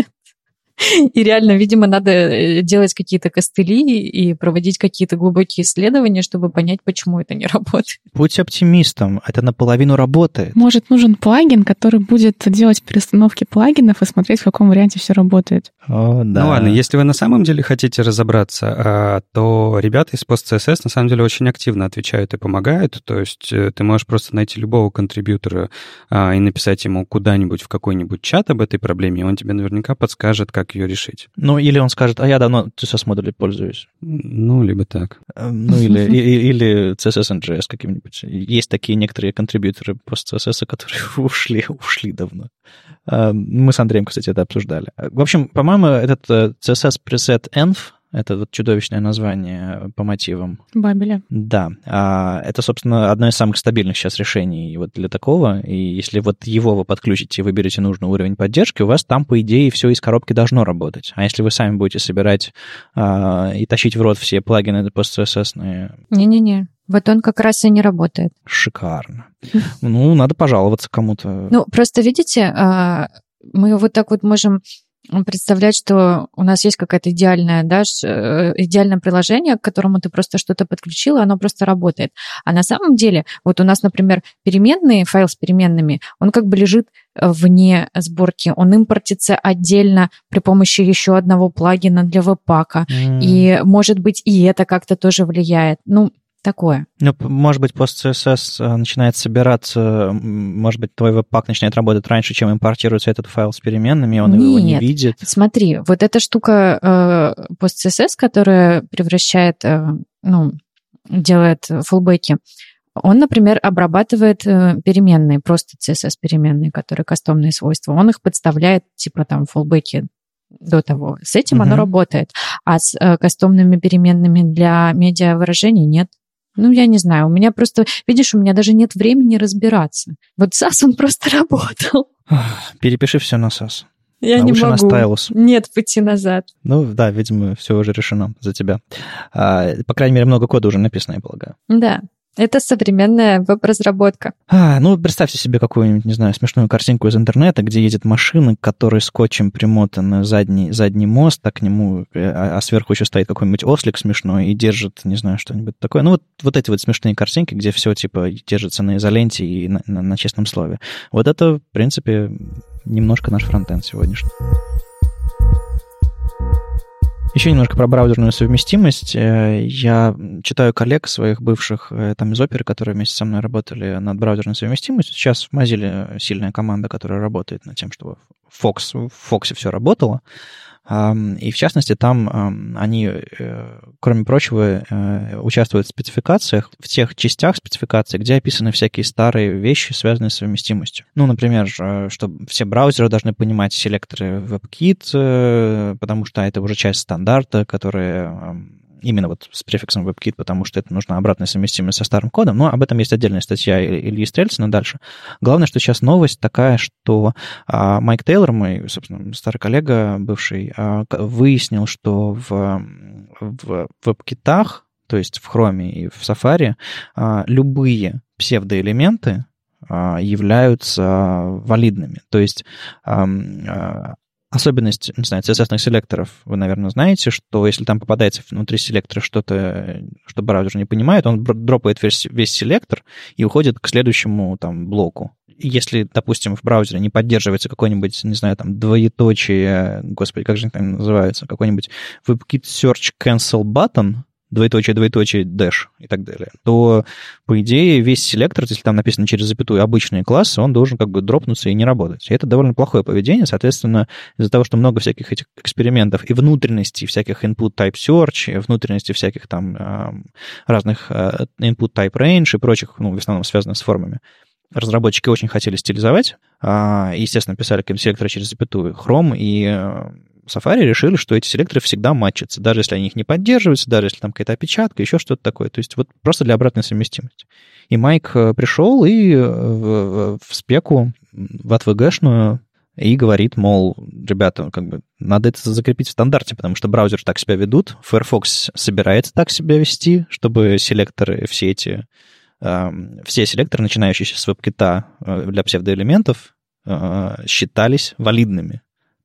Speaker 1: И реально, видимо, надо э, делать какие-то костыли и проводить какие-то глубокие исследования, чтобы понять, почему это не работает.
Speaker 2: Будь оптимистом, это наполовину работает.
Speaker 3: Может, нужен плагин, который будет делать перестановки плагинов и смотреть, в каком варианте все работает.
Speaker 2: О, да.
Speaker 4: Ну ладно, если вы на самом деле хотите разобраться, а, то ребята из PostCSS на самом деле очень активно отвечают и помогают. То есть э, ты можешь просто найти любого контрибьютора а, и написать ему куда-нибудь в какой-нибудь чат об этой проблеме, и он тебе наверняка подскажет, как ее решить.
Speaker 2: Ну, или он скажет, а я давно CSS модулем пользуюсь.
Speaker 4: Ну, либо так.
Speaker 2: Э, Ну, или, или CSS JS каким-нибудь. Есть такие некоторые контрибьюторы пост CSS, которые ушли, ушли давно. Э, Мы с Андреем, кстати, это обсуждали. В общем, по-моему, этот э, CSS preset env, это вот чудовищное название по мотивам,
Speaker 3: Бабеля.
Speaker 2: да, а, это, собственно, одно из самых стабильных сейчас решений вот для такого. И если вот его вы подключите и выберете нужный уровень поддержки, у вас там, по идее, все из коробки должно работать. А если вы сами будете собирать а, и тащить в рот все плагины пост-CSS,
Speaker 1: Не-не-не, вот он как раз и не работает.
Speaker 2: шикарно. Ну, надо пожаловаться кому-то.
Speaker 1: Ну, просто видите, а, мы вот так вот можем представлять, что у нас есть какое-то идеальное, да, э, идеальное приложение, к которому ты просто что-то подключил, и оно просто работает. А на самом деле, вот у нас, например, переменные, файл с переменными, он как бы лежит э, вне сборки, он импортится отдельно при помощи еще одного плагина для веб-пака.
Speaker 2: М.
Speaker 1: И, может быть, и это как-то тоже влияет. Ну, такое.
Speaker 2: Ну, может быть, пост-CSS э, начинает собираться, может быть, твой веб-пак начинает работать раньше, чем импортируется этот файл с переменными, он его не
Speaker 1: Нет.
Speaker 2: видит.
Speaker 1: Смотри, вот эта штука э, пост-CSS, которая превращает, э, ну, делает фулбеки, он, например, обрабатывает э, переменные, просто CSS-переменные, которые кастомные свойства. Он их подставляет, типа там фулбеки до того. С этим оно
Speaker 2: Мгм.
Speaker 1: работает. А с э, кастомными переменными для медиавыражений нет. Ну, я не знаю, у меня просто, видишь, у меня даже нет времени разбираться. Вот SAS, он просто работал.
Speaker 2: Перепиши все на SAS.
Speaker 1: Я
Speaker 2: А
Speaker 1: не
Speaker 2: лучше на
Speaker 1: могу.
Speaker 2: стайлус.
Speaker 1: Нет пути назад.
Speaker 2: Ну да, видимо, все уже решено за тебя. А, по крайней мере, много кода уже написано, я полагаю.
Speaker 1: Да. Это современная веб-разработка.
Speaker 2: А, ну, представьте себе какую-нибудь, не знаю, смешную картинку из интернета, где едет машина, к которой скотчем примотан задний, задний мост, а к нему, э, а, а сверху еще стоит какой-нибудь ослик смешной и держит, не знаю, что-нибудь такое. Ну, вот, вот эти вот смешные картинки, где все, типа, держится на изоленте и на, на, на честном слове. Вот это, в принципе, немножко наш фронтенд сегодняшний. Еще немножко про браузерную совместимость. Э, я читаю коллег своих бывших э, там из оперы, которые вместе со мной работали над браузерной совместимостью. Сейчас в Mozilla сильная команда, которая работает над тем, чтобы Fox, в Fox все работало. И в частности, там они, э, кроме прочего, э, участвуют в спецификациях, в тех частях спецификации, где описаны всякие старые вещи, связанные с совместимостью. Ну, например, э, что все браузеры должны понимать селекторы WebKit, потому что это уже часть стандарта, которые именно вот с префиксом WebKit, потому что это нужна обратная совместимость со старым кодом, но об этом есть отдельная статья Ильи Стрельцина дальше. Главное, что сейчас новость такая, что а, Майк Тейлор, мой, собственно, старый коллега бывший, а, выяснил, что в, в WebKit, то есть в Chrome и в Safari, а, любые псевдоэлементы являются валидными. То есть особенность, не знаю, CSS селекторов, вы, наверное, знаете, что если там попадается внутри селектора что-то, что браузер не понимает, он дропает весь, весь селектор и уходит к следующему там блоку. Если, допустим, в браузере не поддерживается какой-нибудь, не знаю, там, двоеточие, господи, как же они там называются, какой-нибудь WebKit Search Cancel Button, двоеточие, двоеточие, dash и так далее, то, по идее, весь селектор, если там написано через запятую обычные классы, он должен как бы дропнуться и не работать. И это довольно плохое поведение, соответственно, из-за того, что много всяких этих экспериментов и внутренностей всяких input type search, внутренности всяких там разных э, input type range и прочих, ну, в основном связанных с формами, разработчики очень хотели стилизовать, а, естественно, писали какие-то селекторы через запятую Chrome, и э, Safari решили, что эти селекторы всегда матчатся, даже если они их не поддерживаются, даже если там какая-то опечатка, еще что-то такое. То есть вот просто для обратной совместимости. И Майк э, пришел и э, в, в спеку, в ATVG-шную, и говорит, мол, ребята, как бы надо это закрепить в стандарте, потому что браузер так себя ведут, Firefox собирается так себя вести, чтобы селекторы, все эти, э, все селекторы, начинающиеся с WebKit э, для псевдоэлементов, э, считались валидными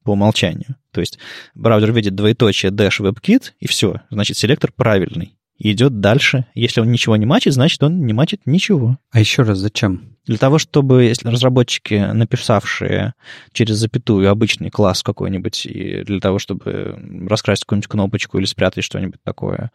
Speaker 2: по умолчанию. То есть браузер видит двоеточие dash WebKit, и все, значит, селектор правильный. И идет дальше. Если он ничего не мачит, значит, он не мачит ничего.
Speaker 4: А еще раз, зачем?
Speaker 2: Для того, чтобы, если разработчики, написавшие через запятую обычный класс какой-нибудь, и для того, чтобы раскрасить какую-нибудь кнопочку или спрятать что-нибудь такое,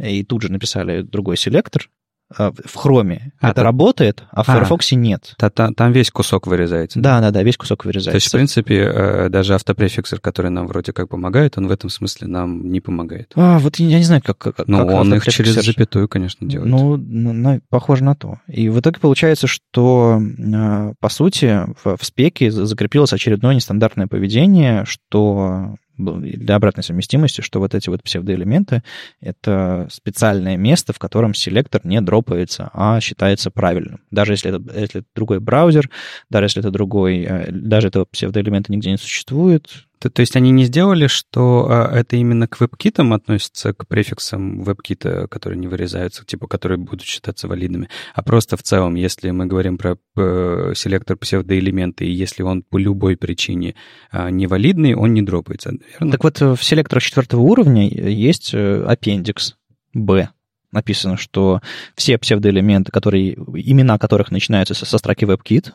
Speaker 2: и тут же написали другой селектор, в хроме а, это та... работает, а в а, Firefox нет.
Speaker 4: Та, та, там весь кусок вырезается.
Speaker 2: Да, да, да, весь кусок вырезается. То
Speaker 4: есть, в принципе, э, даже автопрефиксер, который нам вроде как помогает, он в этом смысле нам не помогает.
Speaker 2: А, вот я не знаю, как... как
Speaker 4: ну, он их через запятую, конечно, делает.
Speaker 2: Ну, на, похоже на то. И в итоге получается, что, э, по сути, в, в спеке закрепилось очередное нестандартное поведение, что для обратной совместимости, что вот эти вот псевдоэлементы — это специальное место, в котором селектор не дропается, а считается правильным. Даже если это, если это другой браузер, даже если это другой, э, даже этого псевдоэлемента нигде не существует,
Speaker 4: то, то есть они не сделали, что а, это именно к веб-китам относится, к префиксам веб-кита, которые не вырезаются, типа, которые будут считаться валидными, а просто в целом, если мы говорим про э, селектор псевдоэлементы, и если он по любой причине э, невалидный, он не дропается,
Speaker 2: верно? Так вот, в селекторах четвертого уровня есть э, аппендикс B, написано, что все псевдоэлементы, которые, имена которых начинаются со, со строки WebKit,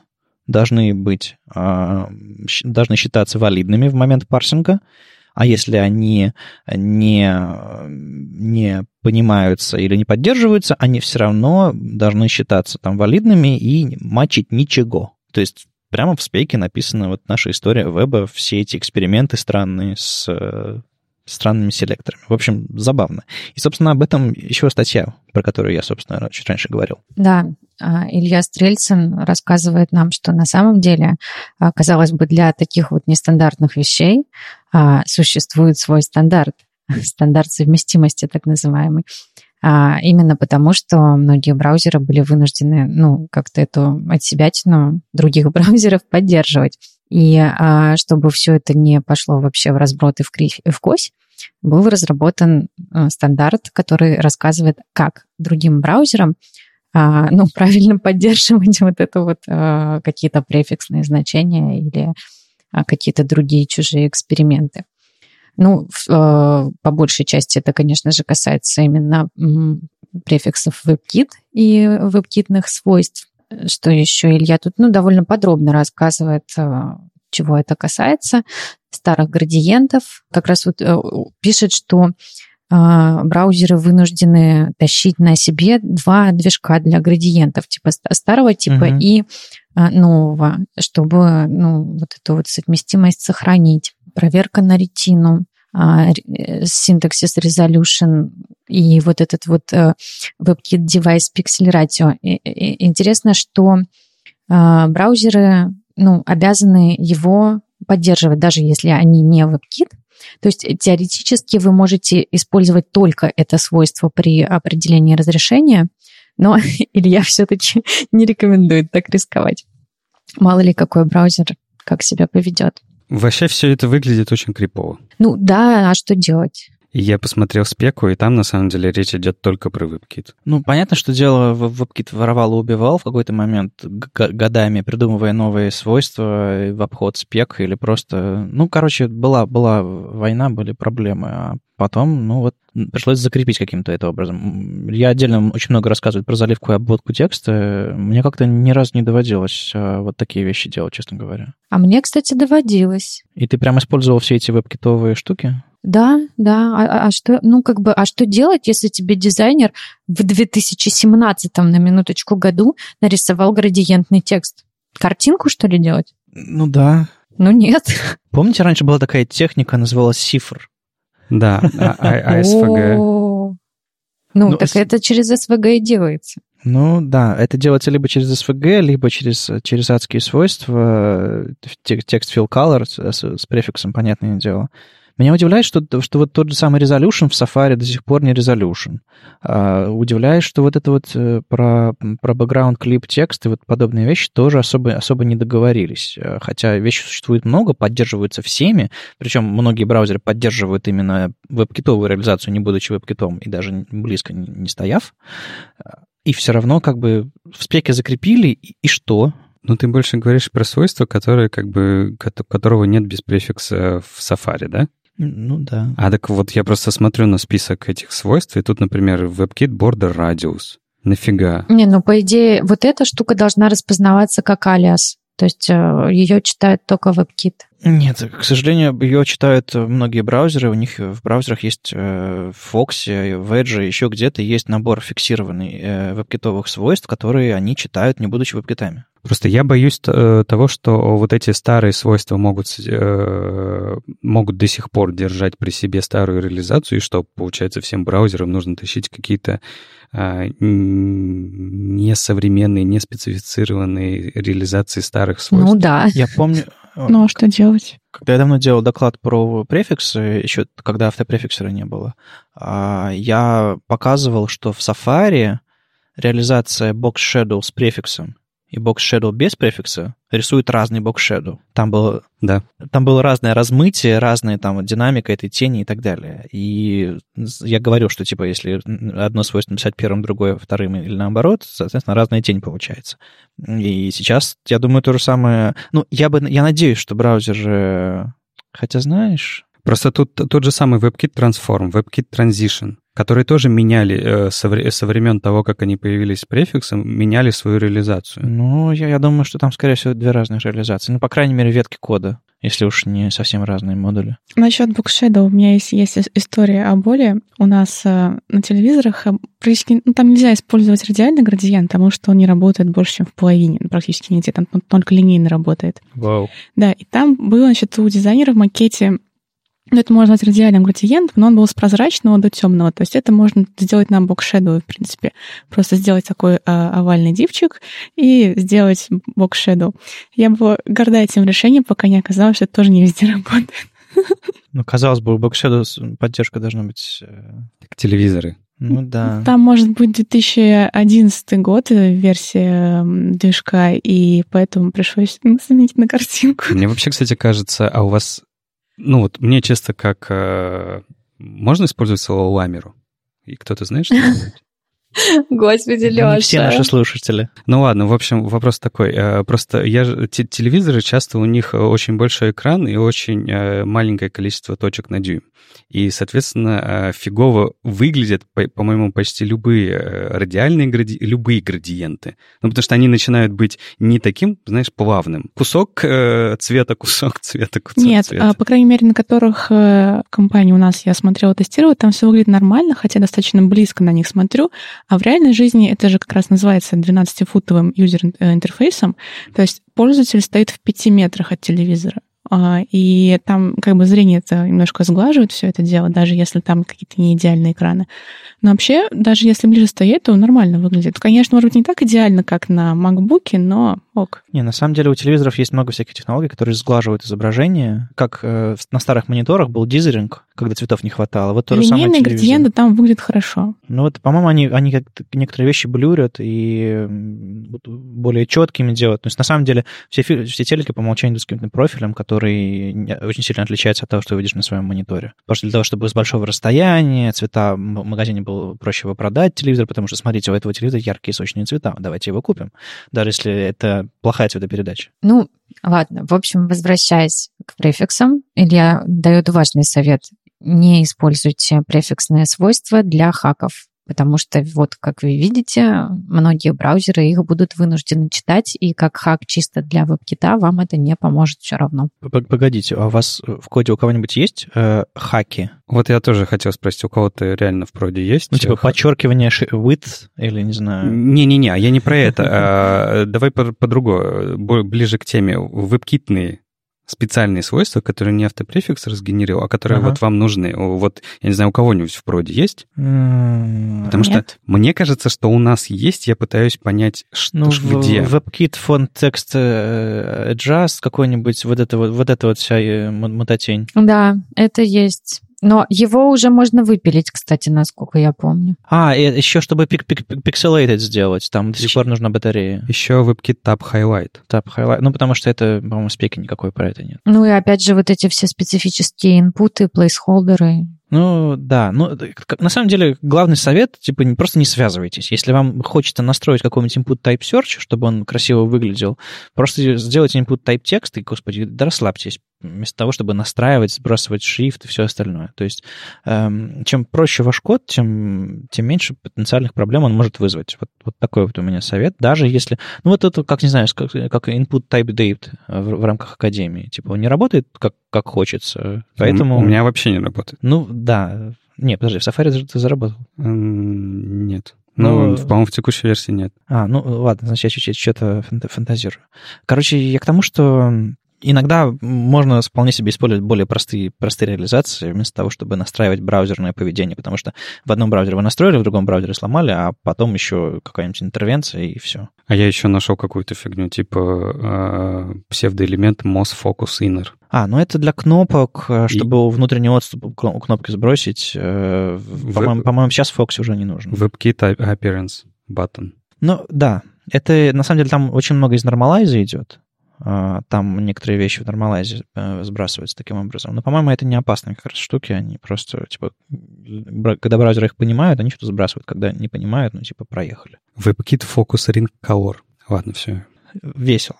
Speaker 2: должны быть, а, должны считаться валидными в момент парсинга, а если они не, не понимаются или не поддерживаются, они все равно должны считаться там валидными и матчить ничего. То есть прямо в спеке написана вот наша история веба, все эти эксперименты странные с странными селекторами. В общем, забавно. И, собственно, об этом еще статья, про которую я, собственно, чуть раньше говорил.
Speaker 1: Да, Илья Стрельцин рассказывает нам, что на самом деле, а, казалось бы, для таких вот нестандартных вещей а, существует свой стандарт, стандарт совместимости так называемый. Именно потому, что многие браузеры были вынуждены, ну, как-то эту отсебятину других браузеров поддерживать. И чтобы все это не пошло вообще в разброд и в, кривь, и в кось, был разработан стандарт, который рассказывает, как другим браузерам а, ну, правильно поддерживать вот это вот а, какие-то префиксные значения или а, какие-то другие чужие эксперименты. Ну, по большей части это, конечно же, касается именно префиксов WebKit и WebKitных свойств. Что еще Илья тут ну, довольно подробно рассказывает, чего это касается, старых градиентов. Как раз вот э, пишет, что а, браузеры вынуждены тащить на себе два движка для градиентов, типа старого типа угу. и а, нового, чтобы ну, вот эту вот совместимость сохранить. Проверка на ретину, синтаксис resolution и вот этот вот э, WebKit Device Pixel Ratio. Интересно, что а, браузеры ну, обязаны его поддерживать, даже если они не WebKit, то есть теоретически вы можете использовать только это свойство при определении разрешения, но Илья все-таки не рекомендует так рисковать. Мало ли какой браузер как себя поведет.
Speaker 4: Вообще все это выглядит очень крипово.
Speaker 1: Ну да, а что делать?
Speaker 4: Я посмотрел спеку, и там на самом деле речь идет только про WebKit.
Speaker 2: Ну, понятно, что дело WebKit воровал и убивал в какой-то момент годами, придумывая новые свойства в обход спек или просто... Ну, короче, была, была война, были проблемы, а потом, ну вот, пришлось закрепить каким-то это образом. Я отдельно очень много рассказываю про заливку и обводку текста. Мне как-то ни разу не доводилось а, вот такие вещи делать, честно говоря.
Speaker 1: А мне, кстати, доводилось.
Speaker 2: И ты прям использовал все эти веб-китовые штуки?
Speaker 1: Да, да. А, а, а что, ну, как бы, а что делать, если тебе дизайнер в 2017 на минуточку году нарисовал градиентный текст? Картинку, что ли, делать?
Speaker 2: Ну да.
Speaker 1: Ну нет.
Speaker 2: Помните, раньше была такая техника, называлась сифр?
Speaker 4: Да, АСВГ.
Speaker 1: Ну, ну, так это через СВГ и делается.
Speaker 2: Ну да, это делается либо через SVG, либо через, через адские свойства, текст fill color с, с префиксом, понятное дело. Меня удивляет, что, что вот тот же самый resolution в Safari до сих пор не resolution. А, удивляет, что вот это вот э, про, про background клип текст и вот подобные вещи тоже особо, особо не договорились. Э, хотя вещи существует много, поддерживаются всеми, причем многие браузеры поддерживают именно веб-китовую реализацию, не будучи веб-китом и даже близко не, не стояв. И все равно как бы в спеке закрепили, и, и что?
Speaker 4: Ну, ты больше говоришь про свойства, которые как бы, которого нет без префикса в Safari, да?
Speaker 2: Ну да.
Speaker 4: А так вот я просто смотрю на список этих свойств, и тут, например, WebKit Border Radius. Нафига?
Speaker 1: Не, ну по идее вот эта штука должна распознаваться как алиас. То есть э, ее читают только WebKit.
Speaker 2: Нет, к сожалению, ее читают многие браузеры. У них в браузерах есть э, в Fox, в Edge, еще где-то есть набор фиксированных э, веб-китовых свойств, которые они читают, не будучи веб-китами.
Speaker 4: Просто я боюсь того, что вот эти старые свойства могут, могут до сих пор держать при себе старую реализацию, и что, получается, всем браузерам нужно тащить какие-то а, несовременные, неспецифицированные реализации старых свойств.
Speaker 1: Ну да.
Speaker 2: Я помню...
Speaker 3: Ну а что делать?
Speaker 2: Когда я давно делал доклад про префиксы, еще когда автопрефиксера не было, а, я показывал, что в Safari реализация box shadow с префиксом и box shadow без префикса рисует разный box shadow. Там было,
Speaker 4: да.
Speaker 2: там было разное размытие, разная там динамика этой тени и так далее. И я говорю, что типа если одно свойство написать первым, другое вторым или наоборот, соответственно, разная тень получается. И сейчас, я думаю, то же самое... Ну, я бы, я надеюсь, что браузер... Хотя, знаешь...
Speaker 4: Просто тут тот же самый WebKit Transform, WebKit Transition которые тоже меняли э, со, вре- со времен того, как они появились с префиксом, меняли свою реализацию.
Speaker 2: Ну, я, я думаю, что там, скорее всего, две разных реализации. Ну, по крайней мере, ветки кода, если уж не совсем разные модули.
Speaker 3: Насчет Bookshadow у меня есть, есть история о боли. У нас э, на телевизорах э, практически, ну, там нельзя использовать радиальный градиент, потому что он не работает больше, чем в половине, ну, практически нигде, там только линейно работает.
Speaker 2: Вау.
Speaker 3: Да, и там было, значит, у дизайнера в макете ну, это можно назвать радиальным градиентом, но он был с прозрачного до темного. То есть это можно сделать на бокшедоу, в принципе. Просто сделать такой а, овальный дивчик и сделать бокшедоу. Я была горда этим решением, пока не оказалось, что это тоже не везде работает.
Speaker 2: Ну, казалось бы, у бокшедоу поддержка должна быть... Э,
Speaker 4: как телевизоры.
Speaker 2: Ну да.
Speaker 3: Там может быть 2011 год э, версия движка, и поэтому пришлось заменить на картинку.
Speaker 4: Мне вообще, кстати, кажется, а у вас ну вот мне часто как... Э, можно использовать слово ламеру? И кто-то знает, что это
Speaker 1: Господи, Леша.
Speaker 2: Не все наши слушатели.
Speaker 4: Ну ладно, в общем, вопрос такой. Э, просто я телевизоры часто у них очень большой экран и очень э, маленькое количество точек на дюйм. И, соответственно, э, фигово выглядят, по-моему, почти любые радиальные гради... любые градиенты. Ну, потому что они начинают быть не таким, знаешь, плавным. Кусок цвета, кусок цвета, кусок
Speaker 3: Нет,
Speaker 4: цвета.
Speaker 3: А, по крайней мере, на которых компании у нас я смотрела, тестировала, там все выглядит нормально, хотя достаточно близко на них смотрю. А в реальной жизни это же как раз называется 12-футовым юзер-интерфейсом. То есть пользователь стоит в 5 метрах от телевизора. А, и там как бы зрение это немножко сглаживает все это дело, даже если там какие-то не идеальные экраны. Но вообще, даже если ближе стоит, то нормально выглядит. Конечно, может быть, не так идеально, как на MacBook, но ок.
Speaker 2: Не, на самом деле у телевизоров есть много всяких технологий, которые сглаживают изображение. Как э, на старых мониторах был дизеринг, когда цветов не хватало. Вот то же самое
Speaker 3: Линейные градиенты там выглядят хорошо.
Speaker 2: Ну вот, по-моему, они, они как некоторые вещи блюрят и более четкими делают. То есть на самом деле все, все телеки по умолчанию идут с каким-то профилем, который очень сильно отличается от того, что вы видишь на своем мониторе. Потому что для того, чтобы с большого расстояния цвета в магазине было проще его продать, телевизор, потому что, смотрите, у этого телевизора яркие сочные цвета, давайте его купим. Даже если это плохая цветопередача.
Speaker 1: Ну, ладно. В общем, возвращаясь к префиксам, Илья дает важный совет. Не используйте префиксные свойства для хаков потому что вот, как вы видите, многие браузеры их будут вынуждены читать, и как хак чисто для веб-кита вам это не поможет все равно.
Speaker 2: Погодите, а у вас в коде у кого-нибудь есть э, хаки?
Speaker 4: Вот я тоже хотел спросить, у кого-то реально в проде есть?
Speaker 2: Ну, типа подчеркивание width или не знаю?
Speaker 4: Не-не-не, я не про это. А, давай по-другому, ближе к теме. Веб-китные специальные свойства, которые не автопрефикс разгенерировал, а которые ага. вот вам нужны. Вот, я не знаю, у кого-нибудь в проде есть?
Speaker 2: Mm,
Speaker 4: Потому
Speaker 2: нет.
Speaker 4: что мне кажется, что у нас есть, я пытаюсь понять, что
Speaker 2: ну,
Speaker 4: где.
Speaker 2: В WebKit фонд текст adjust какой-нибудь, вот это вот, вот это вот вся э, мутатень.
Speaker 1: Да, это есть. Но его уже можно выпилить, кстати, насколько я помню.
Speaker 2: А, и еще чтобы пик -пик pixelated сделать, там до сих пор нужна батарея.
Speaker 4: Еще WebKit Tab Highlight.
Speaker 2: Tab Highlight, ну потому что это, по-моему, спеки никакой про это нет.
Speaker 1: Ну и опять же вот эти все специфические инпуты, плейсхолдеры,
Speaker 2: ну, да. Ну, на самом деле, главный совет, типа, просто не связывайтесь. Если вам хочется настроить какой-нибудь input type search, чтобы он красиво выглядел, просто сделайте input type текст, и, господи, да расслабьтесь, вместо того, чтобы настраивать, сбрасывать шрифт и все остальное. То есть, эм, чем проще ваш код, тем, тем меньше потенциальных проблем он может вызвать. Вот, вот такой вот у меня совет. Даже если... Ну, вот это, как, не знаю, как, как input type date в, в рамках академии. Типа, он не работает как, как хочется, поэтому...
Speaker 4: У меня вообще не работает.
Speaker 2: Ну, да. Нет, подожди, в Safari ты заработал?
Speaker 4: Нет. Ну, ну по-моему, в текущей версии нет.
Speaker 2: А, ну ладно, значит, я чуть-чуть что-то фантазирую. Короче, я к тому, что иногда можно вполне себе использовать более простые, простые реализации, вместо того, чтобы настраивать браузерное поведение, потому что в одном браузере вы настроили, в другом браузере сломали, а потом еще какая-нибудь интервенция, и все.
Speaker 4: А я еще нашел какую-то фигню, типа э, псевдоэлемент MOS Focus Inner.
Speaker 2: А, ну это для кнопок, э, чтобы и... внутренний отступ у кнопки сбросить. Э, по-моему, по-моему, сейчас Fox уже не нужен.
Speaker 4: WebKit Appearance button.
Speaker 2: Ну, да. Это, на самом деле, там очень много из нормалайза идет. А, там некоторые вещи в нормалайзе э, сбрасываются таким образом. Но, по-моему, это не опасные как раз штуки. Они просто, типа, когда браузеры их понимают, они что-то сбрасывают. Когда не понимают, ну, типа, проехали.
Speaker 4: WebKit Focus Ring Color. Ладно, все.
Speaker 2: Весело.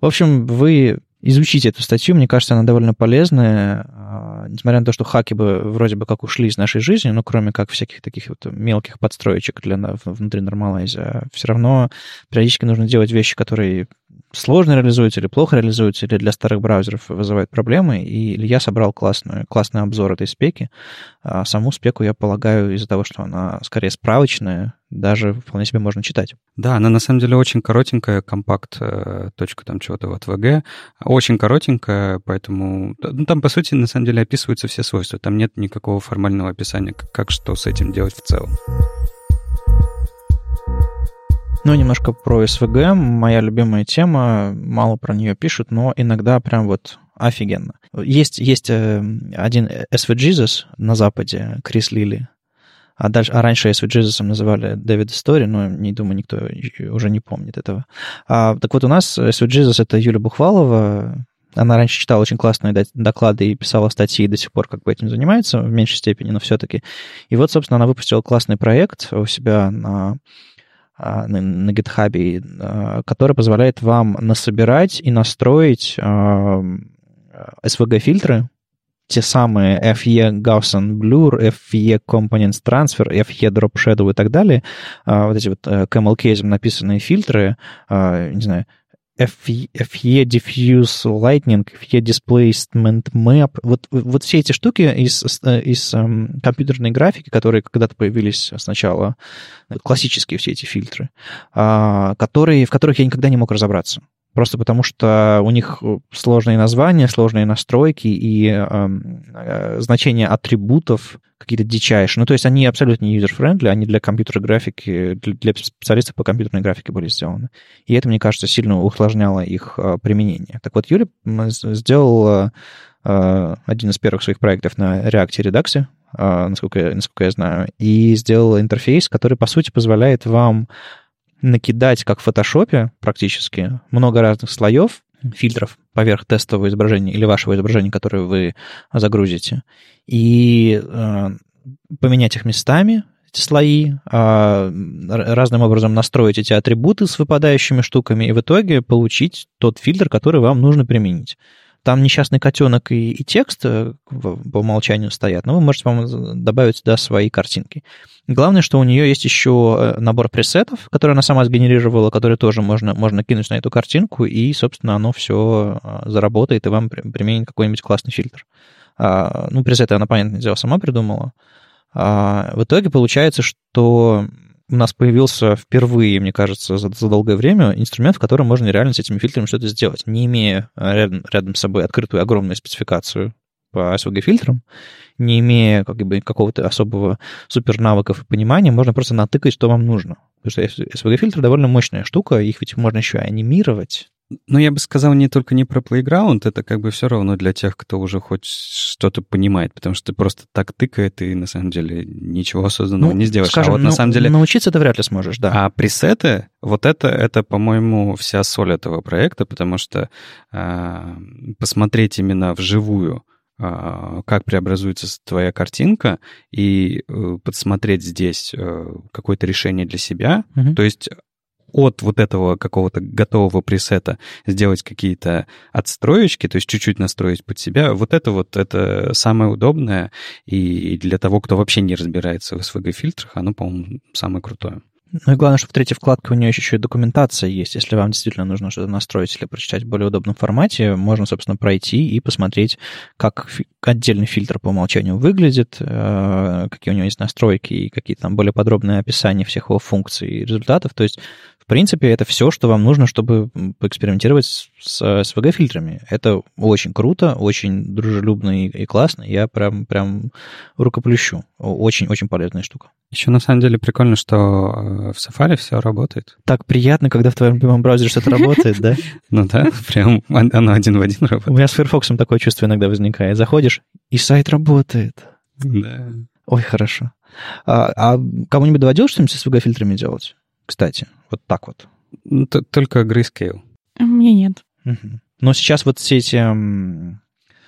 Speaker 2: В общем, вы изучите эту статью, мне кажется, она довольно полезная, а, несмотря на то, что хаки бы вроде бы как ушли из нашей жизни, но кроме как всяких таких вот мелких подстроечек для, внутри нормалайза, все равно периодически нужно делать вещи, которые сложно реализуются или плохо реализуются, или для старых браузеров вызывают проблемы. И Илья собрал классную, классный обзор этой спеки. А саму спеку, я полагаю, из-за того, что она скорее справочная, даже вполне себе можно читать.
Speaker 4: Да, она на самом деле очень коротенькая, компакт, э, точка там чего-то вот VG, очень коротенькая, поэтому, ну, там, по сути, на самом деле описываются все свойства, там нет никакого формального описания, как, как что с этим делать в целом.
Speaker 2: Ну, немножко про SVG. Моя любимая тема. Мало про нее пишут, но иногда прям вот офигенно. Есть, есть э, один SVJesus на Западе, Крис Лили. А, дальше, а раньше SVJesus называли Дэвид Стори, но не думаю, никто уже не помнит этого. А, так вот, у нас SVJesus — это Юля Бухвалова, Она раньше читала очень классные доклады и писала статьи, и до сих пор как бы этим занимается в меньшей степени, но все-таки. И вот, собственно, она выпустила классный проект у себя на на, на GitHub, а, который позволяет вам насобирать и настроить SVG-фильтры, те самые FE Gaussian Blur, FE Components Transfer, FE Drop Shadow и так далее, а, вот эти вот э, camel case написанные фильтры, а, не знаю, FE, FE Diffuse Lightning, FE Displacement Map, вот, вот все эти штуки из, из um, компьютерной графики, которые когда-то появились сначала, классические все эти фильтры, uh, которые, в которых я никогда не мог разобраться. Просто потому что у них сложные названия, сложные настройки и эм, э, значения атрибутов какие-то дичайшие. Ну, то есть они абсолютно не user-friendly, они для компьютерной графики, для специалистов по компьютерной графике были сделаны. И это, мне кажется, сильно усложняло их э, применение. Так вот, Юрий сделал э, один из первых своих проектов на React Redux, э, насколько, насколько я знаю, и сделал интерфейс, который, по сути, позволяет вам накидать, как в фотошопе практически, много разных слоев, фильтров поверх тестового изображения или вашего изображения, которое вы загрузите, и э, поменять их местами, эти слои, э, разным образом настроить эти атрибуты с выпадающими штуками и в итоге получить тот фильтр, который вам нужно применить. Там несчастный котенок и, и текст э, по умолчанию стоят, но вы можете, по-моему, добавить сюда свои картинки. Главное, что у нее есть еще э, набор пресетов, который она сама сгенерировала, который тоже можно, можно кинуть на эту картинку, и, собственно, оно все э, заработает, и вам применит какой-нибудь классный фильтр. А, ну, пресеты она, понятное дело, сама придумала. А, в итоге получается, что у нас появился впервые, мне кажется, за, за долгое время инструмент, в котором можно реально с этими фильтрами что-то сделать, не имея рядом, рядом с собой открытую огромную спецификацию по SVG-фильтрам, не имея как бы, какого-то особого супер навыков и понимания, можно просто натыкать, что вам нужно. Потому что SVG-фильтры довольно мощная штука, их ведь можно еще анимировать,
Speaker 4: ну, я бы сказал не только не про Playground, это как бы все равно для тех, кто уже хоть что-то понимает, потому что ты просто так тыкает, и на самом деле ничего осознанного ну, не сделаешь.
Speaker 2: Скажем, а вот ну, на самом деле... Научиться ты вряд ли сможешь, да.
Speaker 4: А пресеты, вот это, это, по-моему, вся соль этого проекта, потому что э, посмотреть именно вживую, а, как преобразуется твоя картинка, и э, подсмотреть здесь э, какое-то решение для себя. Угу. То есть от вот этого какого-то готового пресета сделать какие-то отстроечки, то есть чуть-чуть настроить под себя, вот это вот это самое удобное, и для того, кто вообще не разбирается в SVG-фильтрах, оно, по-моему, самое крутое.
Speaker 2: Ну и главное, что в третьей вкладке у нее еще и документация есть. Если вам действительно нужно что-то настроить или прочитать в более удобном формате, можно, собственно, пройти и посмотреть, как отдельный фильтр по умолчанию выглядит, э, какие у него есть настройки и какие-то там более подробные описания всех его функций и результатов. То есть в принципе, это все, что вам нужно, чтобы поэкспериментировать с SVG-фильтрами. Это очень круто, очень дружелюбно и, классно. Я прям, прям рукоплющу. Очень-очень полезная штука.
Speaker 4: Еще на самом деле прикольно, что э, в Safari все работает.
Speaker 2: Так приятно, когда в твоем любимом браузере что-то работает, да?
Speaker 4: Ну да, прям оно один в один работает. У
Speaker 2: меня с Firefox такое чувство иногда возникает. Заходишь, и сайт работает.
Speaker 4: Да.
Speaker 2: Ой, хорошо. А, а кому-нибудь доводилось что-нибудь с SVG-фильтрами делать? Кстати. Вот так вот.
Speaker 4: Ну, только Grayscale.
Speaker 3: Мне нет.
Speaker 2: Угу. Но сейчас вот все эти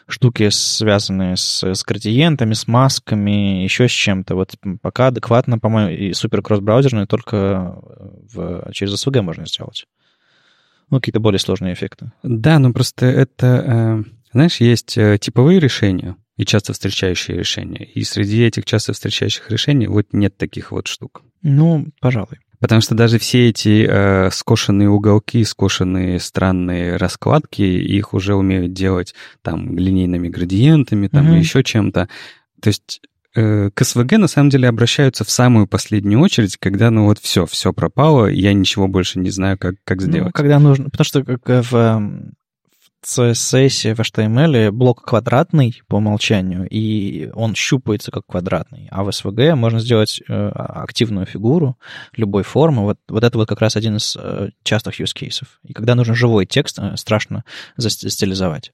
Speaker 2: штуки, связанные с, с градиентами, с масками, еще с чем-то. Вот пока адекватно, по-моему, и супер кросс-браузерные только в, через SVG можно сделать. Ну, какие-то более сложные эффекты.
Speaker 4: Да, ну просто это, э, знаешь, есть э, типовые решения и часто встречающие решения. И среди этих часто встречающих решений вот нет таких вот штук.
Speaker 2: Ну, пожалуй.
Speaker 4: Потому что даже все эти э, скошенные уголки, скошенные странные раскладки, их уже умеют делать там линейными градиентами, там mm-hmm. еще чем-то. То есть э, к СВГ на самом деле обращаются в самую последнюю очередь, когда ну вот все, все пропало, я ничего больше не знаю, как, как ну, сделать. Ну,
Speaker 2: когда нужно, потому что как в эм, CSS в HTML блок квадратный по умолчанию, и он щупается как квадратный. А в SVG можно сделать э, активную фигуру любой формы. Вот, вот это вот как раз один из э, частых use cases. И когда нужен живой текст, э, страшно застилизовать.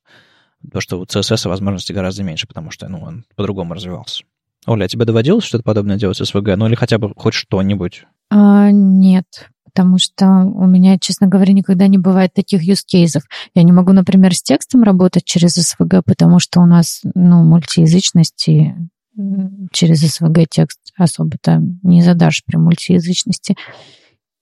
Speaker 2: Потому что у CSS возможностей гораздо меньше, потому что ну, он по-другому развивался. Оля, а тебе доводилось что-то подобное делать с SVG? Ну или хотя бы хоть что-нибудь?
Speaker 1: А, нет, потому что у меня, честно говоря, никогда не бывает таких use кейсов. Я не могу, например, с текстом работать через СВГ, потому что у нас, ну, мультиязычность и через СВГ текст особо-то не задашь при мультиязычности.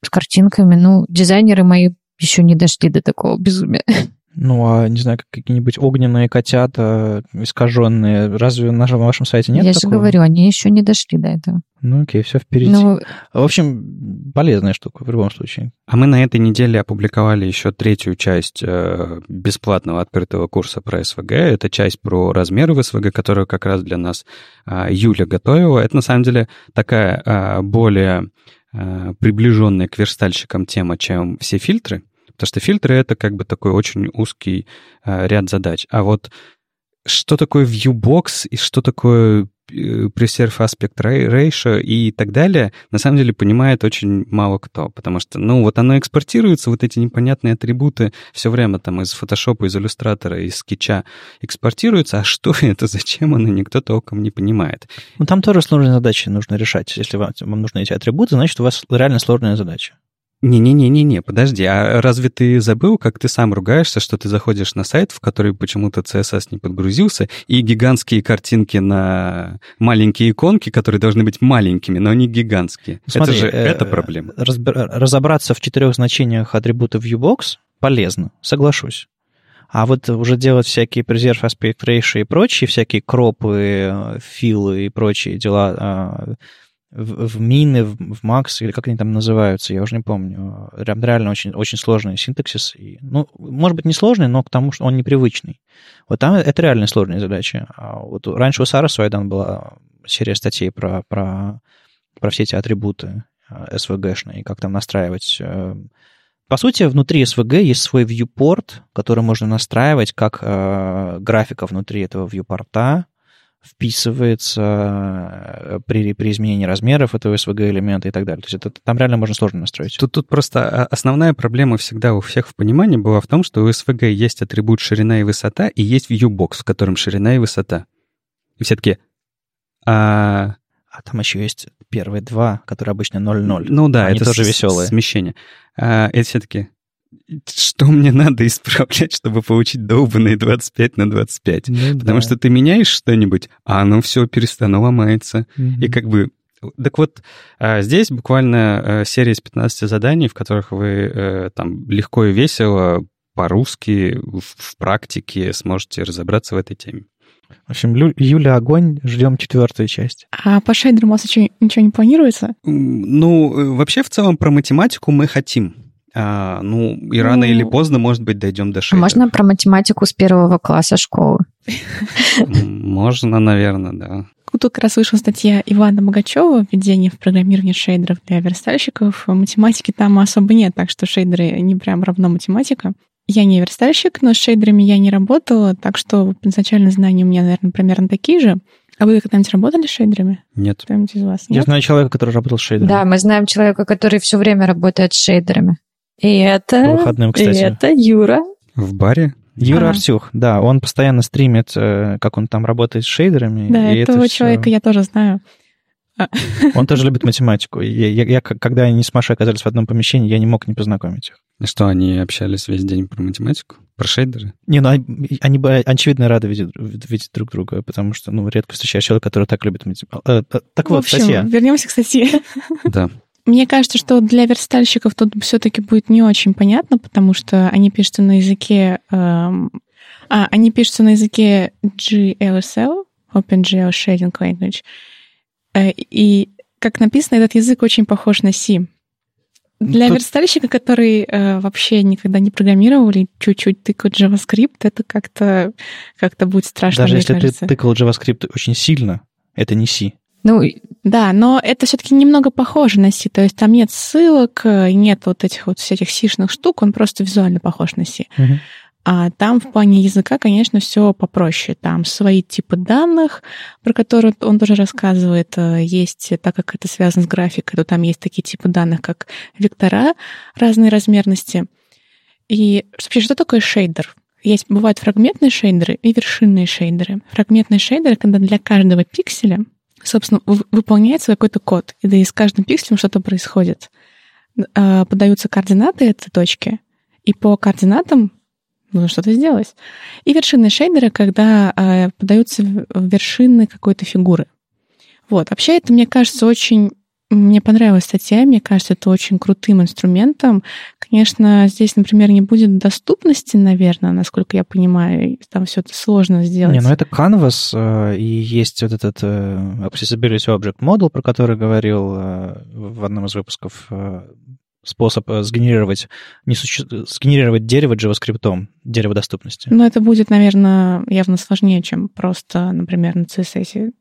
Speaker 1: С картинками, ну, дизайнеры мои еще не дошли до такого безумия.
Speaker 2: Ну, а, не знаю, какие-нибудь огненные котята искаженные, разве на вашем сайте нет
Speaker 1: Я
Speaker 2: такого?
Speaker 1: же говорю, они еще не дошли до этого.
Speaker 2: Ну, окей, все впереди.
Speaker 1: Ну,
Speaker 2: В общем, полезная штука в любом случае.
Speaker 4: А мы на этой неделе опубликовали еще третью часть э, бесплатного открытого курса про СВГ. Это часть про размеры в СВГ, которую как раз для нас э, Юля готовила. Это на самом деле такая э, более э, приближенная к верстальщикам тема, чем все фильтры. Потому что фильтры — это как бы такой очень узкий э, ряд задач. А вот что такое viewbox и что такое preserve aspect ra- ratio и так далее, на самом деле понимает очень мало кто, потому что, ну, вот оно экспортируется, вот эти непонятные атрибуты все время там из фотошопа, из иллюстратора, из скетча экспортируются, а что это, зачем оно, никто толком не понимает.
Speaker 2: Ну, там тоже сложные задачи нужно решать. Если вам, вам нужны эти атрибуты, значит, у вас реально сложная задача.
Speaker 4: Не-не-не-не-не, подожди, а разве ты забыл, как ты сам ругаешься, что ты заходишь на сайт, в который почему-то CSS не подгрузился, и гигантские картинки на маленькие иконки, которые должны быть маленькими, но они гигантские.
Speaker 2: Смотри,
Speaker 4: это же
Speaker 2: э,
Speaker 4: это проблема.
Speaker 2: разбер- разобраться в четырех значениях атрибута viewbox полезно, соглашусь. А вот уже делать всякие preserve aspect ratio и прочие, всякие кропы, э, филы и прочие дела а, в, в мины, в, в макс, или как они там называются, я уже не помню. Прям реально очень, очень сложный синтаксис. И, ну, может быть, не сложный, но к тому, что он непривычный. Вот там это реально сложные задачи. А вот раньше у Сары Суайдан была серия статей про, про, про все эти атрибуты э, SVG-шные, как там настраивать. э. По сути, внутри SVG есть свой viewport, который можно настраивать как э, графика внутри этого viewport вписывается э, при, при изменении размеров этого SVG элемента и так далее. То есть это, там реально можно сложно настроить.
Speaker 4: Тут, тут просто а, основная проблема всегда у всех в понимании была в том, что у SVG есть атрибут ширина и высота, и есть viewbox, в котором ширина и высота. И все таки а,
Speaker 2: А там еще есть первые два, которые обычно 0,0.
Speaker 4: Ну да,
Speaker 2: Они
Speaker 4: это
Speaker 2: тоже веселые.
Speaker 4: смещение. А, это все-таки что мне надо исправлять, чтобы получить долбанные 25 на 25?
Speaker 2: Ну
Speaker 4: Потому
Speaker 2: да.
Speaker 4: что ты меняешь что-нибудь, а оно все перестано ломается.
Speaker 2: Мгм.
Speaker 4: И как бы... Так вот, а, здесь буквально э, серия из 15 заданий, в которых вы э, там легко и весело по-русски в, в практике сможете разобраться в этой теме.
Speaker 2: В общем, Лю- Юля, огонь, ждем четвертую часть.
Speaker 3: А по шейдеру у вас еще ничего не планируется?
Speaker 4: Ну, э, вообще, в целом, про математику мы хотим. А, ну, и рано
Speaker 3: Ну.
Speaker 4: или поздно, может быть, дойдем до
Speaker 1: А
Speaker 4: шейдеров.
Speaker 1: можно про математику с первого класса школы?
Speaker 4: Можно, наверное, да.
Speaker 3: Тут как раз вышла статья Ивана Богачева «Введение в программирование шейдеров для верстальщиков». Математики там особо нет, так что шейдеры не прям равно математика. Я не верстальщик, но с шейдерами я не работала, так что изначально знания у меня, наверное, примерно такие же. А вы когда-нибудь работали с шейдерами?
Speaker 4: Нет.
Speaker 3: Кто-нибудь из вас?
Speaker 2: Я
Speaker 3: Нет?
Speaker 2: знаю человека, который работал с шейдером.
Speaker 1: Да, мы знаем человека, который все время работает с шейдерами. И
Speaker 2: По
Speaker 1: это...
Speaker 2: выходным,
Speaker 1: И
Speaker 2: кстати.
Speaker 1: это Юра.
Speaker 4: В баре?
Speaker 2: Юра
Speaker 3: Ага.
Speaker 2: Артюх, да, он постоянно стримит, э, как он там работает с шейдерами.
Speaker 3: Да,
Speaker 2: и это
Speaker 3: этого
Speaker 2: всё.
Speaker 3: человека я тоже знаю.
Speaker 2: Он тоже любит математику. И Я, я- я, когда они с Машей оказались в одном помещении, я не мог не познакомить их.
Speaker 4: Что, они общались весь день про математику? Про шейдеры?
Speaker 2: Не, ну они- они бы, очевидно, рады видеть, видеть друг друга, потому что, ну, редко встречаешь человека, который так любит математику. Э, э, Так
Speaker 3: в
Speaker 2: вот,
Speaker 3: общем,
Speaker 2: статья.
Speaker 3: вернемся к статье.
Speaker 4: Да.
Speaker 3: Мне кажется, что для верстальщиков тут все-таки будет не очень понятно, потому что они пишутся на языке... эм, а, они пишутся на языке GLSL, OpenGL Shading Language. Э, И, как написано, этот язык очень похож на C. Для
Speaker 2: Тут-
Speaker 3: верстальщика, который э, вообще никогда не программировал или чуть-чуть тыкает JavaScript, это как-то как будет страшно,
Speaker 2: Даже если
Speaker 3: кажется.
Speaker 2: ты тыкал JavaScript очень сильно, это не C.
Speaker 1: Ну,
Speaker 3: Да, но это все-таки немного похоже на C. То есть там нет ссылок, э, нет вот этих вот всяких сишных штук, он просто визуально похож на C. А там в плане языка, конечно, все попроще. Там свои типы данных, про которые он тоже рассказывает. Э, Есть, так как это связано с графикой, то там есть такие типы данных, как вектора разной размерности. И вообще, что такое шейдер? Есть, бывают фрагментные шейдеры и вершинные шейдеры. Фрагментные шейдеры, когда для каждого пикселя, собственно, выполняется какой-то код, и да и с каждым пикселем что-то происходит. э, подаются координаты этой точки, и по координатам нужно что-то сделать. И вершины шейдера, когда э, подаются вершины какой-то фигуры. Вот. Вообще это, мне кажется, очень мне понравилась статья, мне кажется, это очень крутым инструментом. Конечно, здесь, например, не будет доступности, наверное, насколько я понимаю, там все это сложно сделать.
Speaker 2: Не, ну это Canvas, э, и есть вот этот э, Accessibility Object Model, про который говорил э, в одном из выпусков, способ сгенерировать, не суще... сгенерировать дерево JavaScript, дерево доступности.
Speaker 3: Но это будет, наверное, явно сложнее, чем просто, например, на CSS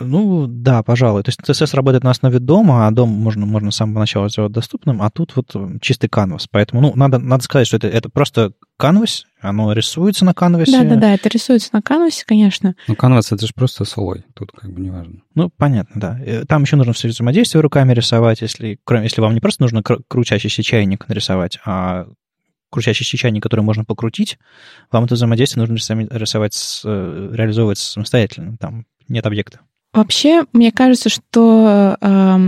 Speaker 2: ну, да, пожалуй. То есть CSS работает на основе дома, а дом можно, можно с самого начала сделать доступным, а тут вот чистый канвас. Поэтому, ну, надо, надо сказать, что это, это просто канвас, оно рисуется на канвасе.
Speaker 3: Да-да-да, это рисуется на канвасе, конечно.
Speaker 4: Ну, канвас — это же просто солой, тут как бы не важно.
Speaker 2: Ну, понятно, да. Э, там еще нужно все взаимодействие руками рисовать, если, кроме, если вам не просто нужно крутящийся чайник нарисовать, а крутящийся чайник, который можно покрутить, вам это взаимодействие нужно рисовать, э, реализовывать самостоятельно. Там нет объекта.
Speaker 3: Вообще, мне кажется, что э,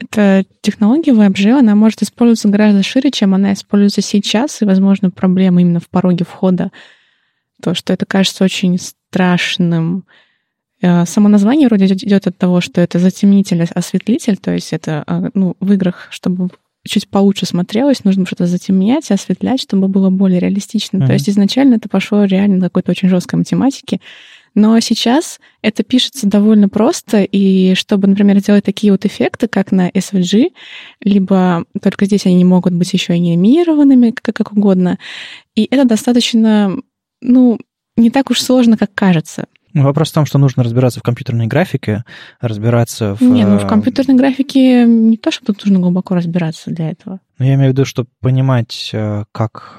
Speaker 3: эта технология WebGL, она может использоваться гораздо шире, чем она используется сейчас, и, возможно, проблема именно в пороге входа. То, что это кажется очень страшным. Э, само название вроде идет от того, что это затемнитель, осветлитель, то есть это э, ну, в играх, чтобы чуть получше смотрелось, нужно что-то затемнять, осветлять, чтобы было более реалистично. Mm-hmm. То есть изначально это пошло реально на какой-то очень жесткой математике, но сейчас это пишется довольно просто, и чтобы, например, делать такие вот эффекты, как на SVG, либо только здесь они могут быть еще и анимированными, как, как угодно, и это достаточно, ну, не так уж сложно, как кажется.
Speaker 2: Вопрос в том, что нужно разбираться в компьютерной графике, разбираться в...
Speaker 3: Не, ну в э, компьютерной графике не то, что тут нужно глубоко разбираться для этого.
Speaker 2: Ну, я имею в виду, чтобы понимать, э, как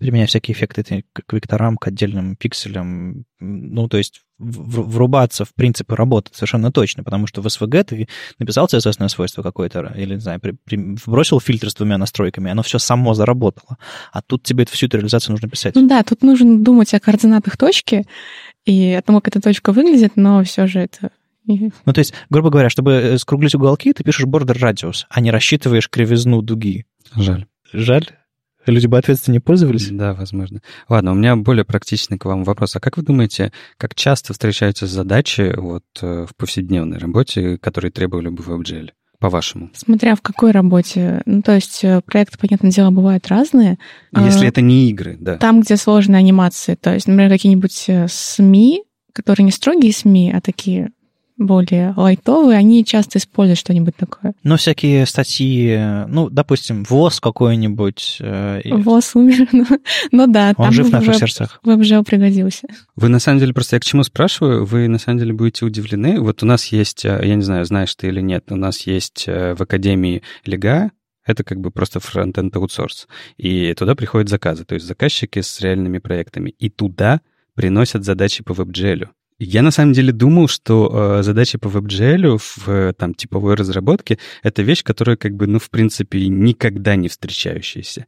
Speaker 2: э, применять всякие эффекты к векторам, к отдельным пикселям. Ну, то есть врубаться в принципы работы совершенно точно, потому что в SVG ты написал CSS свойство какое-то, или, не знаю, при, при, вбросил фильтр с двумя настройками, оно все само заработало. А тут тебе всю эту реализацию нужно писать.
Speaker 3: Ну да, тут нужно думать о координатах точки и о том, как эта точка выглядит, но все же это
Speaker 2: ну, то есть, грубо говоря, чтобы э, скруглить уголки, ты пишешь border radius, а не рассчитываешь кривизну дуги.
Speaker 4: Жаль.
Speaker 2: Жаль? Люди бы ответственно пользовались?
Speaker 4: Да, возможно. Ладно, у меня более практичный к вам вопрос. А как вы думаете, как часто встречаются задачи вот э, в повседневной работе, которые требовали бы WebGL? по-вашему?
Speaker 3: Смотря в какой работе. Ну, то есть э, проекты, понятное дело, бывают разные.
Speaker 4: Если а, это не игры, да.
Speaker 3: Там, где сложные анимации. То есть, например, какие-нибудь э, СМИ, которые не строгие СМИ, а такие более лайтовые, они часто используют что-нибудь такое.
Speaker 2: Ну, всякие статьи, ну, допустим, ВОЗ какой-нибудь. Э,
Speaker 3: ВОЗ умер, ну, ну да.
Speaker 2: Он жив в наших сердцах.
Speaker 3: WebGL пригодился.
Speaker 4: Вы, на самом деле, просто я к чему спрашиваю, вы, на самом деле, будете удивлены. Вот у нас есть, э, я не знаю, знаешь ты или нет, у нас есть э, в Академии Лега, это как бы просто фронтенд аутсорс. И туда приходят заказы, то есть заказчики с реальными проектами. И туда приносят задачи по WebGL. Я на самом деле думал, что э, задача по WebGL в э, там типовой разработке это вещь, которая как бы, ну, в принципе, никогда не встречающаяся.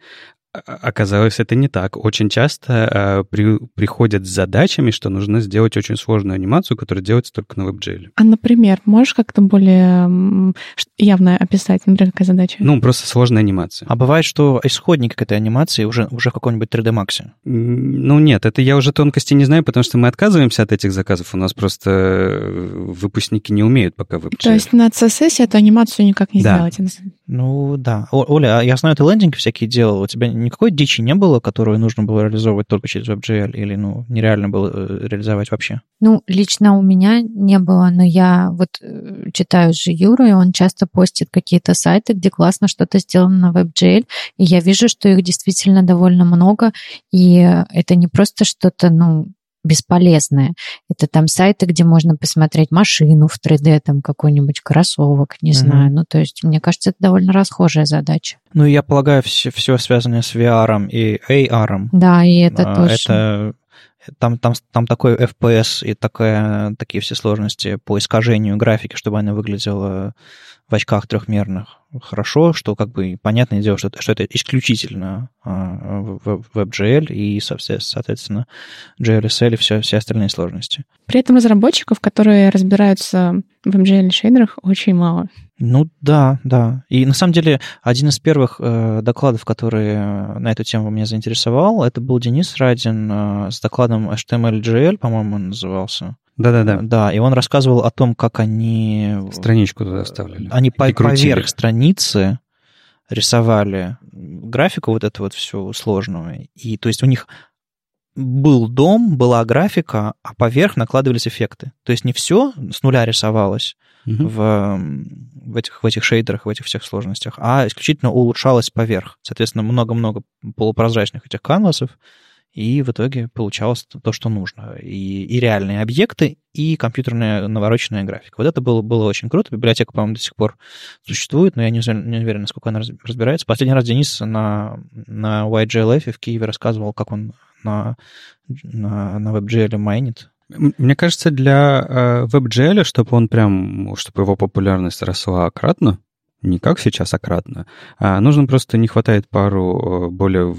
Speaker 4: Оказалось, это не так. Очень часто э, при, приходят с задачами, что нужно сделать очень сложную анимацию, которая делается только на WebGL.
Speaker 3: А, например, можешь как-то более явно описать, например, какая задача?
Speaker 4: Ну, просто сложная анимация.
Speaker 2: А бывает, что исходник этой анимации уже, уже в каком-нибудь 3D Max?
Speaker 4: Ну, нет, это я уже тонкости не знаю, потому что мы отказываемся от этих заказов. У нас просто э, выпускники не умеют пока WebGL.
Speaker 3: То есть на CSS эту анимацию никак не да. сделать?
Speaker 2: Ну, да. О, Оля, а я знаю, ты лендинги всякие делал. У тебя никакой дичи не было, которую нужно было реализовывать только через WebGL, или, ну, нереально было э, реализовать вообще?
Speaker 1: Ну, лично у меня не было, но я вот э, читаю же Юру, и он часто постит какие-то сайты, где классно что-то сделано на WebGL, и я вижу, что их действительно довольно много, и это не просто что-то, ну, бесполезное. Это там сайты, где можно посмотреть машину в 3D, там какой-нибудь кроссовок, не mm-hmm. знаю. Ну, то есть, мне кажется, это довольно расхожая задача.
Speaker 2: Ну, я полагаю, все, все связанное с VR и AR.
Speaker 1: Да, и это а, тоже.
Speaker 2: Это там, там, там такой FPS и такая, такие все сложности по искажению графики, чтобы она выглядела в очках трехмерных хорошо, что как бы понятное дело, что, что это исключительно а, WebGL и, соответственно, JLSL и все, все остальные сложности.
Speaker 3: При этом разработчиков, которые разбираются в MGL шейдерах, очень мало.
Speaker 2: Ну да, да. И на самом деле один из первых э, докладов, который на эту тему меня заинтересовал, это был Денис Радин э, с докладом HTML-GL, по-моему, он назывался.
Speaker 4: Да-да-да.
Speaker 2: Да, и он рассказывал о том, как они...
Speaker 4: Страничку туда оставляли.
Speaker 2: Они по поверх страницы рисовали графику вот эту вот всю сложную. И то есть у них был дом, была графика, а поверх накладывались эффекты. То есть не все с нуля рисовалось угу. в, в, этих, в этих шейдерах, в этих всех сложностях, а исключительно улучшалось поверх. Соответственно, много-много полупрозрачных этих канвасов, и в итоге получалось то, что нужно. И, и реальные объекты, и компьютерная навороченная графика. Вот это было, было очень круто. Библиотека, по-моему, до сих пор существует, но я не, не уверен, насколько она разбирается. Последний раз Денис на, на YGLF в Киеве рассказывал, как он на, на, на WebGL майнит.
Speaker 4: Мне кажется, для э, WebGL, чтобы он прям, чтобы его популярность росла кратно, не как сейчас, а кратно, а нужно просто не хватает пару э, более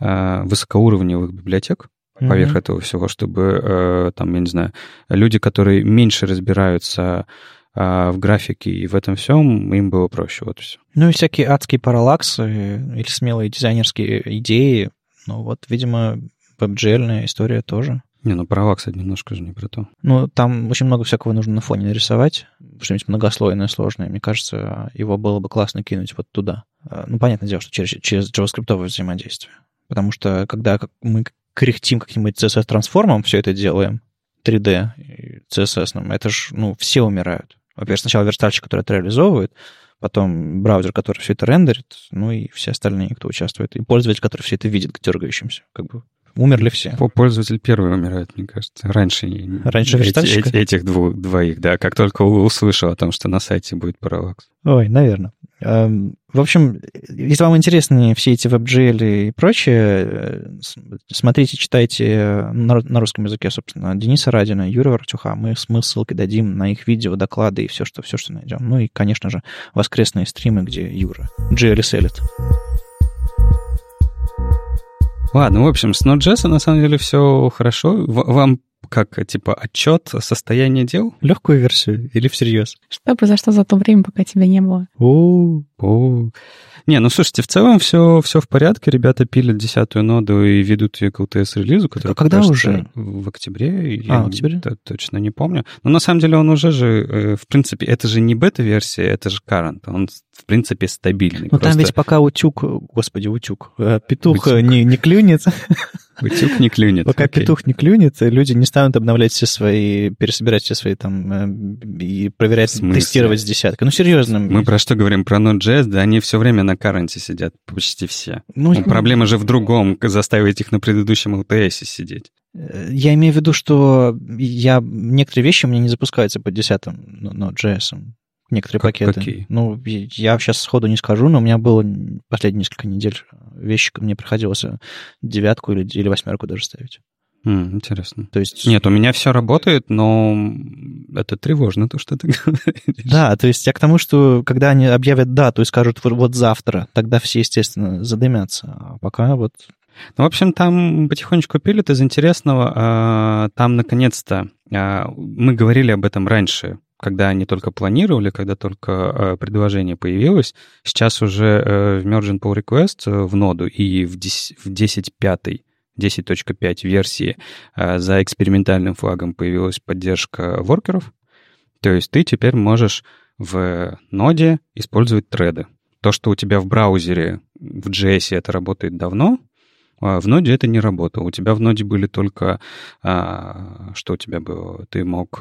Speaker 4: высокоуровневых библиотек mm-hmm. поверх этого всего, чтобы э, там, я не знаю, люди, которые меньше разбираются э, в графике и в этом всем, им было проще, вот все.
Speaker 2: Ну и всякие адские параллаксы или смелые дизайнерские идеи, ну вот, видимо, WebGL история тоже.
Speaker 4: Не, ну параллакс это немножко же не про то.
Speaker 2: Ну, там очень много всякого нужно на фоне нарисовать, что-нибудь многослойное, сложное. Мне кажется, его было бы классно кинуть вот туда. Ну, понятное дело, что через, через JavaScript взаимодействие. Потому что когда мы корректим каким-нибудь CSS-трансформом, все это делаем, 3D, CSS, это же, ну, все умирают. Во-первых, сначала верстальщик, который это реализовывает, потом браузер, который все это рендерит, ну и все остальные, кто участвует, и пользователь, который все это видит дергающимся. Как бы умерли все.
Speaker 4: Пользователь первый умирает, мне кажется. Раньше,
Speaker 2: Раньше эти,
Speaker 4: эти, этих двух, двоих, да, как только услышал о том, что на сайте будет параллакс.
Speaker 2: Ой, наверное. Эм, в общем, если вам интересны все эти WebGL и прочее, э, смотрите, читайте на русском языке, собственно, Дениса Радина, Юрия Вартюха. Мы, мы ссылки дадим на их видео, доклады и все, что, все, что найдем. Ну и, конечно же, воскресные стримы, где Юра GL селит.
Speaker 4: Ладно, в общем, с Node.js на самом деле все хорошо. Вам как, типа, отчет состояния дел?
Speaker 2: Легкую версию или всерьез?
Speaker 3: Что произошло за то время, пока тебя не было?
Speaker 2: О,
Speaker 4: о. Не, ну слушайте, в целом все, все в порядке. Ребята пилят десятую ноду и ведут ее к LTS-релизу, который,
Speaker 2: а когда уже?
Speaker 4: В октябре.
Speaker 2: А, в октябре?
Speaker 4: Я точно не помню. Но на самом деле он уже же, э, в принципе, это же не бета-версия, это же current. Он, в принципе, стабильный.
Speaker 2: Ну там ведь пока утюг, господи, утюг, э, петух утюг. Не, не клюнет.
Speaker 4: Утюг не клюнет.
Speaker 2: Пока okay. петух не клюнет, люди не станут обновлять все свои, пересобирать все свои там э, и проверять, тестировать с десяткой. Ну, серьезно.
Speaker 4: Мы про что говорим? Про Node.js, да, они все время на каранте сидят, почти все. Ну, ну, проблема же в другом, заставить их на предыдущем LTS сидеть.
Speaker 2: Э, я имею в виду, что я, некоторые вещи у меня не запускаются под десятым Node.js некоторые как, пакеты.
Speaker 4: Какие?
Speaker 2: Ну, я сейчас сходу не скажу, но у меня было последние несколько недель вещи, мне приходилось девятку или, или восьмерку даже ставить.
Speaker 4: Mm, интересно. То есть... Нет, у меня все работает, но это тревожно, то, что ты говоришь.
Speaker 2: Да, то есть я к тому, что когда они объявят дату и скажут вот, вот завтра, тогда все, естественно, задымятся. А пока вот...
Speaker 4: Ну, в общем, там потихонечку пилят из интересного. А, там, наконец-то, а, мы говорили об этом раньше, когда они только планировали, когда только э, предложение появилось. Сейчас уже э, в Merging Pull Request э, в ноду и в 10.5 10.5 версии за экспериментальным флагом появилась поддержка воркеров. То есть ты теперь можешь в ноде использовать треды. То, что у тебя в браузере в JS это работает давно, а в ноде это не работало. У тебя в ноде были только... А, что у тебя было? Ты мог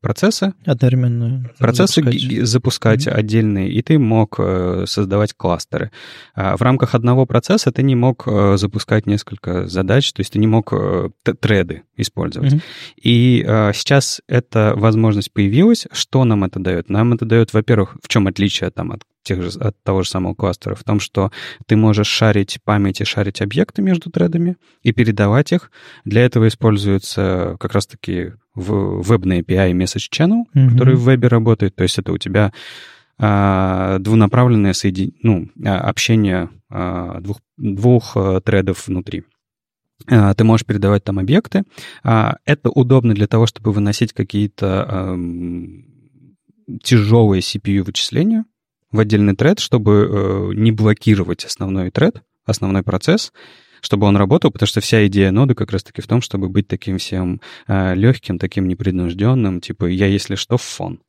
Speaker 4: процессы.
Speaker 2: Одновременно.
Speaker 4: Процессы запускать, запускать mm-hmm. отдельные, и ты мог э, создавать кластеры. А в рамках одного процесса ты не мог э, запускать несколько задач, то есть ты не мог треды использовать. Mm-hmm. И сейчас эта возможность появилась. Что нам это дает? Нам это дает, во-первых, в чем отличие там от тех же, от того же самого кластера, в том, что ты можешь шарить память и шарить объекты между тредами и передавать их. Для этого используется как раз-таки в вебный API Message Channel,
Speaker 2: Мгм.
Speaker 4: который в вебе работает. То есть это у тебя а, двунаправленное соедин... ну, а, общение а, двух, двух а, тредов внутри. А, Ты можешь передавать там объекты. А, Это удобно для того, чтобы выносить какие-то ам, тяжелые CPU-вычисления в отдельный тред, чтобы э, не блокировать основной тред, основной процесс, чтобы он работал, потому что вся идея ноды как раз-таки в том, чтобы быть таким всем легким, таким непринужденным, типа я, если что, в фон.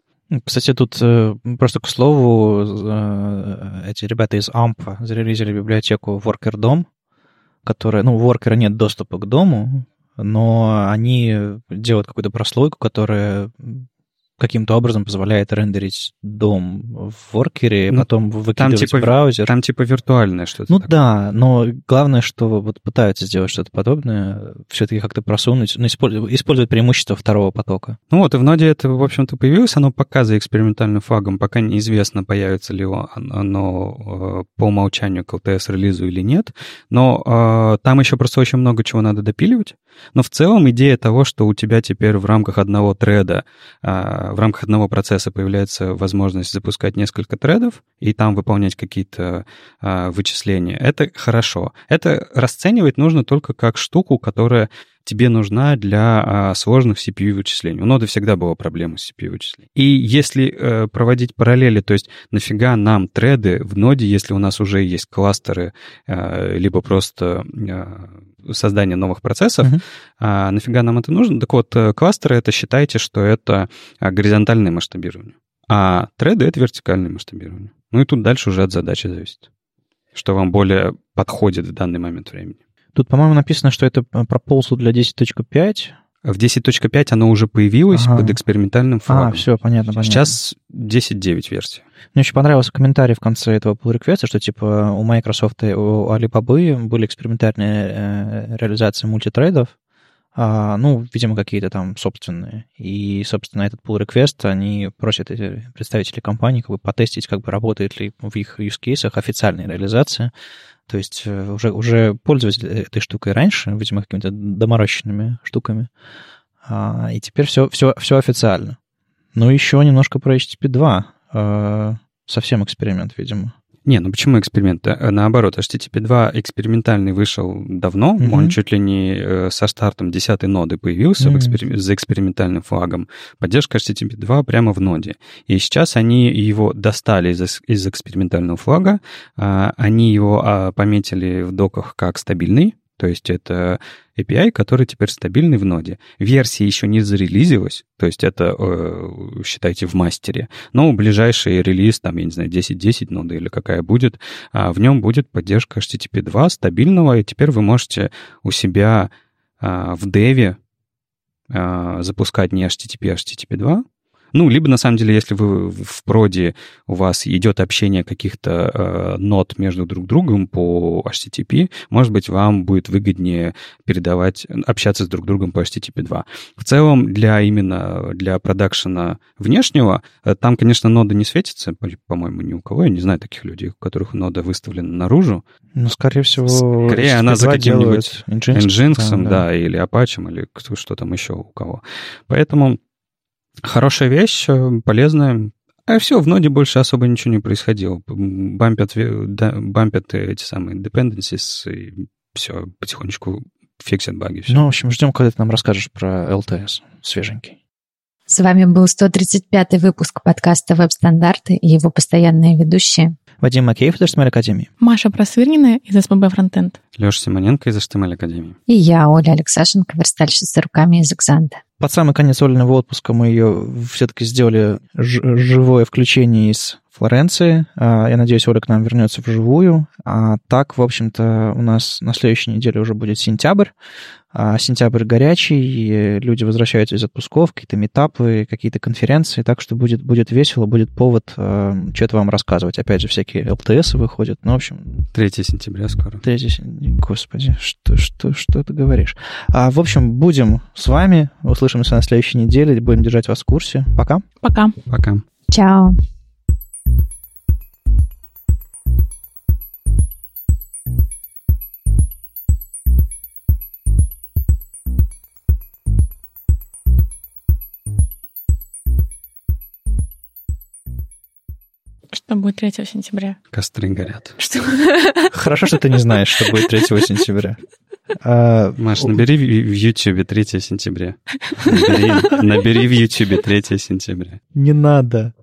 Speaker 2: Кстати, тут э, просто к слову, э, эти ребята из AMP зарелизили библиотеку Worker DOM, которая, ну, у Worker нет доступа к дому, но они делают какую-то прослойку, которая каким-то образом позволяет рендерить дом в воркере,
Speaker 4: Ну,
Speaker 2: потом выкидывать
Speaker 4: типа
Speaker 2: в браузер.
Speaker 4: Там типа виртуальное что-то.
Speaker 2: Ну
Speaker 4: такое.
Speaker 2: да, но главное, что вот пытаются сделать что-то подобное, все-таки как-то просунуть, ну, использовать, использовать преимущество второго потока.
Speaker 4: Ну вот, и в ноде это, в общем-то, появилось, оно пока за экспериментальным флагом, пока неизвестно, появится ли оно, э, по умолчанию к LTS-релизу или нет, но э, там еще просто очень много чего надо допиливать. Но в целом идея того, что у тебя теперь в рамках одного треда, э, в рамках одного процесса появляется возможность запускать несколько тредов и там выполнять какие-то э, вычисления, это хорошо. Это расценивать нужно только как штуку, которая тебе нужна для а, сложных CPU-вычислений. У ноды всегда была проблема с CPU-вычислением. И если э, проводить параллели, то есть нафига нам треды в ноде, если у нас уже есть кластеры, э, либо просто э, создание новых процессов,
Speaker 2: Мгм.
Speaker 4: а нафига нам это нужно? Так вот, э, кластеры — это считайте, что это а, горизонтальное масштабирование. А треды — это вертикальное масштабирование. Ну и тут дальше уже от задачи зависит. Что вам более подходит в данный момент времени.
Speaker 2: Тут, по-моему, написано, что это проползу для 10.5.
Speaker 4: В 10.5 оно уже появилось
Speaker 2: Ага.
Speaker 4: под экспериментальным флагом.
Speaker 2: А, все, понятно, понятно.
Speaker 4: Сейчас 10.9 версия.
Speaker 2: Мне очень понравился комментарий в конце этого pull request, что типа у Microsoft и у Alibaba были экспериментальные э, реализации мультитрейдов, а, ну, видимо, какие-то там собственные. И, собственно, этот pull request они просят эти представители компании как бы потестить, как бы работает ли в их use кейсах официальная реализация. То есть э, уже, уже пользовались этой штукой раньше, видимо, какими-то доморощенными штуками. А, и теперь все, все, все официально. Ну, еще немножко про HTTP 2. Э, совсем эксперимент, видимо.
Speaker 4: Не, ну почему эксперимент? Э, Наоборот, HTTP2 экспериментальный вышел давно,
Speaker 2: Мгм.
Speaker 4: он чуть ли не э, со стартом 10 ноды появился в
Speaker 2: Мгм.
Speaker 4: экспери- за экспериментальным флагом. Поддержка HTTP2 прямо в ноде. И сейчас они его достали из, из экспериментального флага, а, они его а, пометили в доках как стабильный, то есть это API, который теперь стабильный в ноде. Версия еще не зарелизилась, то есть это, э, считайте, в мастере. Но ближайший релиз, там, я не знаю, 10.10 нода или какая будет, а, в нем будет поддержка HTTP 2 стабильного, и теперь вы можете у себя а, в деве а, запускать не HTTP, а HTTP 2, ну, либо, на самом деле, если вы в проде, у вас идет общение каких-то э, нот между друг другом по HTTP, может быть, вам будет выгоднее передавать, общаться с друг другом по HTTP 2. В целом, для именно для продакшена внешнего, э, там, конечно, нода не светится, по- по-моему, ни у кого. Я не знаю таких людей, у которых нода выставлена наружу.
Speaker 2: Ну, скорее всего,
Speaker 4: Скорее она за
Speaker 2: HTTP2
Speaker 4: каким-нибудь
Speaker 2: Nginx,
Speaker 4: Nginx,
Speaker 2: там,
Speaker 4: да, или Apache, или кто, что там еще у кого. Поэтому хорошая вещь, э, полезная. А все, в ноде больше особо ничего не происходило. Бампят, да, бампят эти самые dependencies, и все, потихонечку фиксят баги. Все.
Speaker 2: Ну, в общем, ждем, когда ты нам расскажешь про LTS свеженький.
Speaker 1: С вами был 135-й выпуск подкаста «Веб-стандарты» и его постоянные ведущие.
Speaker 2: Вадим Макеев из HTML Академии.
Speaker 3: Маша Просвирнина из СПБ Фронтенд.
Speaker 4: Леша Симоненко из HTML Академии.
Speaker 1: И я, Оля Алексашенко, верстальщица руками из Экзанта.
Speaker 2: Под самый конец Олиного отпуска мы ее все-таки сделали живое включение из Флоренции. А, Я надеюсь, Оля к нам вернется вживую. А так, в общем-то, у нас на следующей неделе уже будет сентябрь. А Сентябрь горячий, и люди возвращаются из отпусков, какие-то метапы, какие-то конференции, так что будет, будет весело, будет повод э, что-то вам рассказывать. Опять же, всякие ЛТС выходят. Ну, в общем,
Speaker 4: 3 сентября скоро.
Speaker 2: Третий, сен- господи, что, что, что ты говоришь? А, в общем, будем с вами, услышимся на следующей неделе, будем держать вас в курсе. Пока.
Speaker 3: Пока.
Speaker 4: Пока.
Speaker 1: Чао!
Speaker 3: Что будет 3 сентября?
Speaker 4: Костры горят.
Speaker 3: Что?
Speaker 2: Хорошо, что ты не знаешь, что будет 3 сентября. А,
Speaker 4: Маш, набери в Ютубе 3 сентября. Набери, набери в Ютубе 3 сентября.
Speaker 2: Не надо.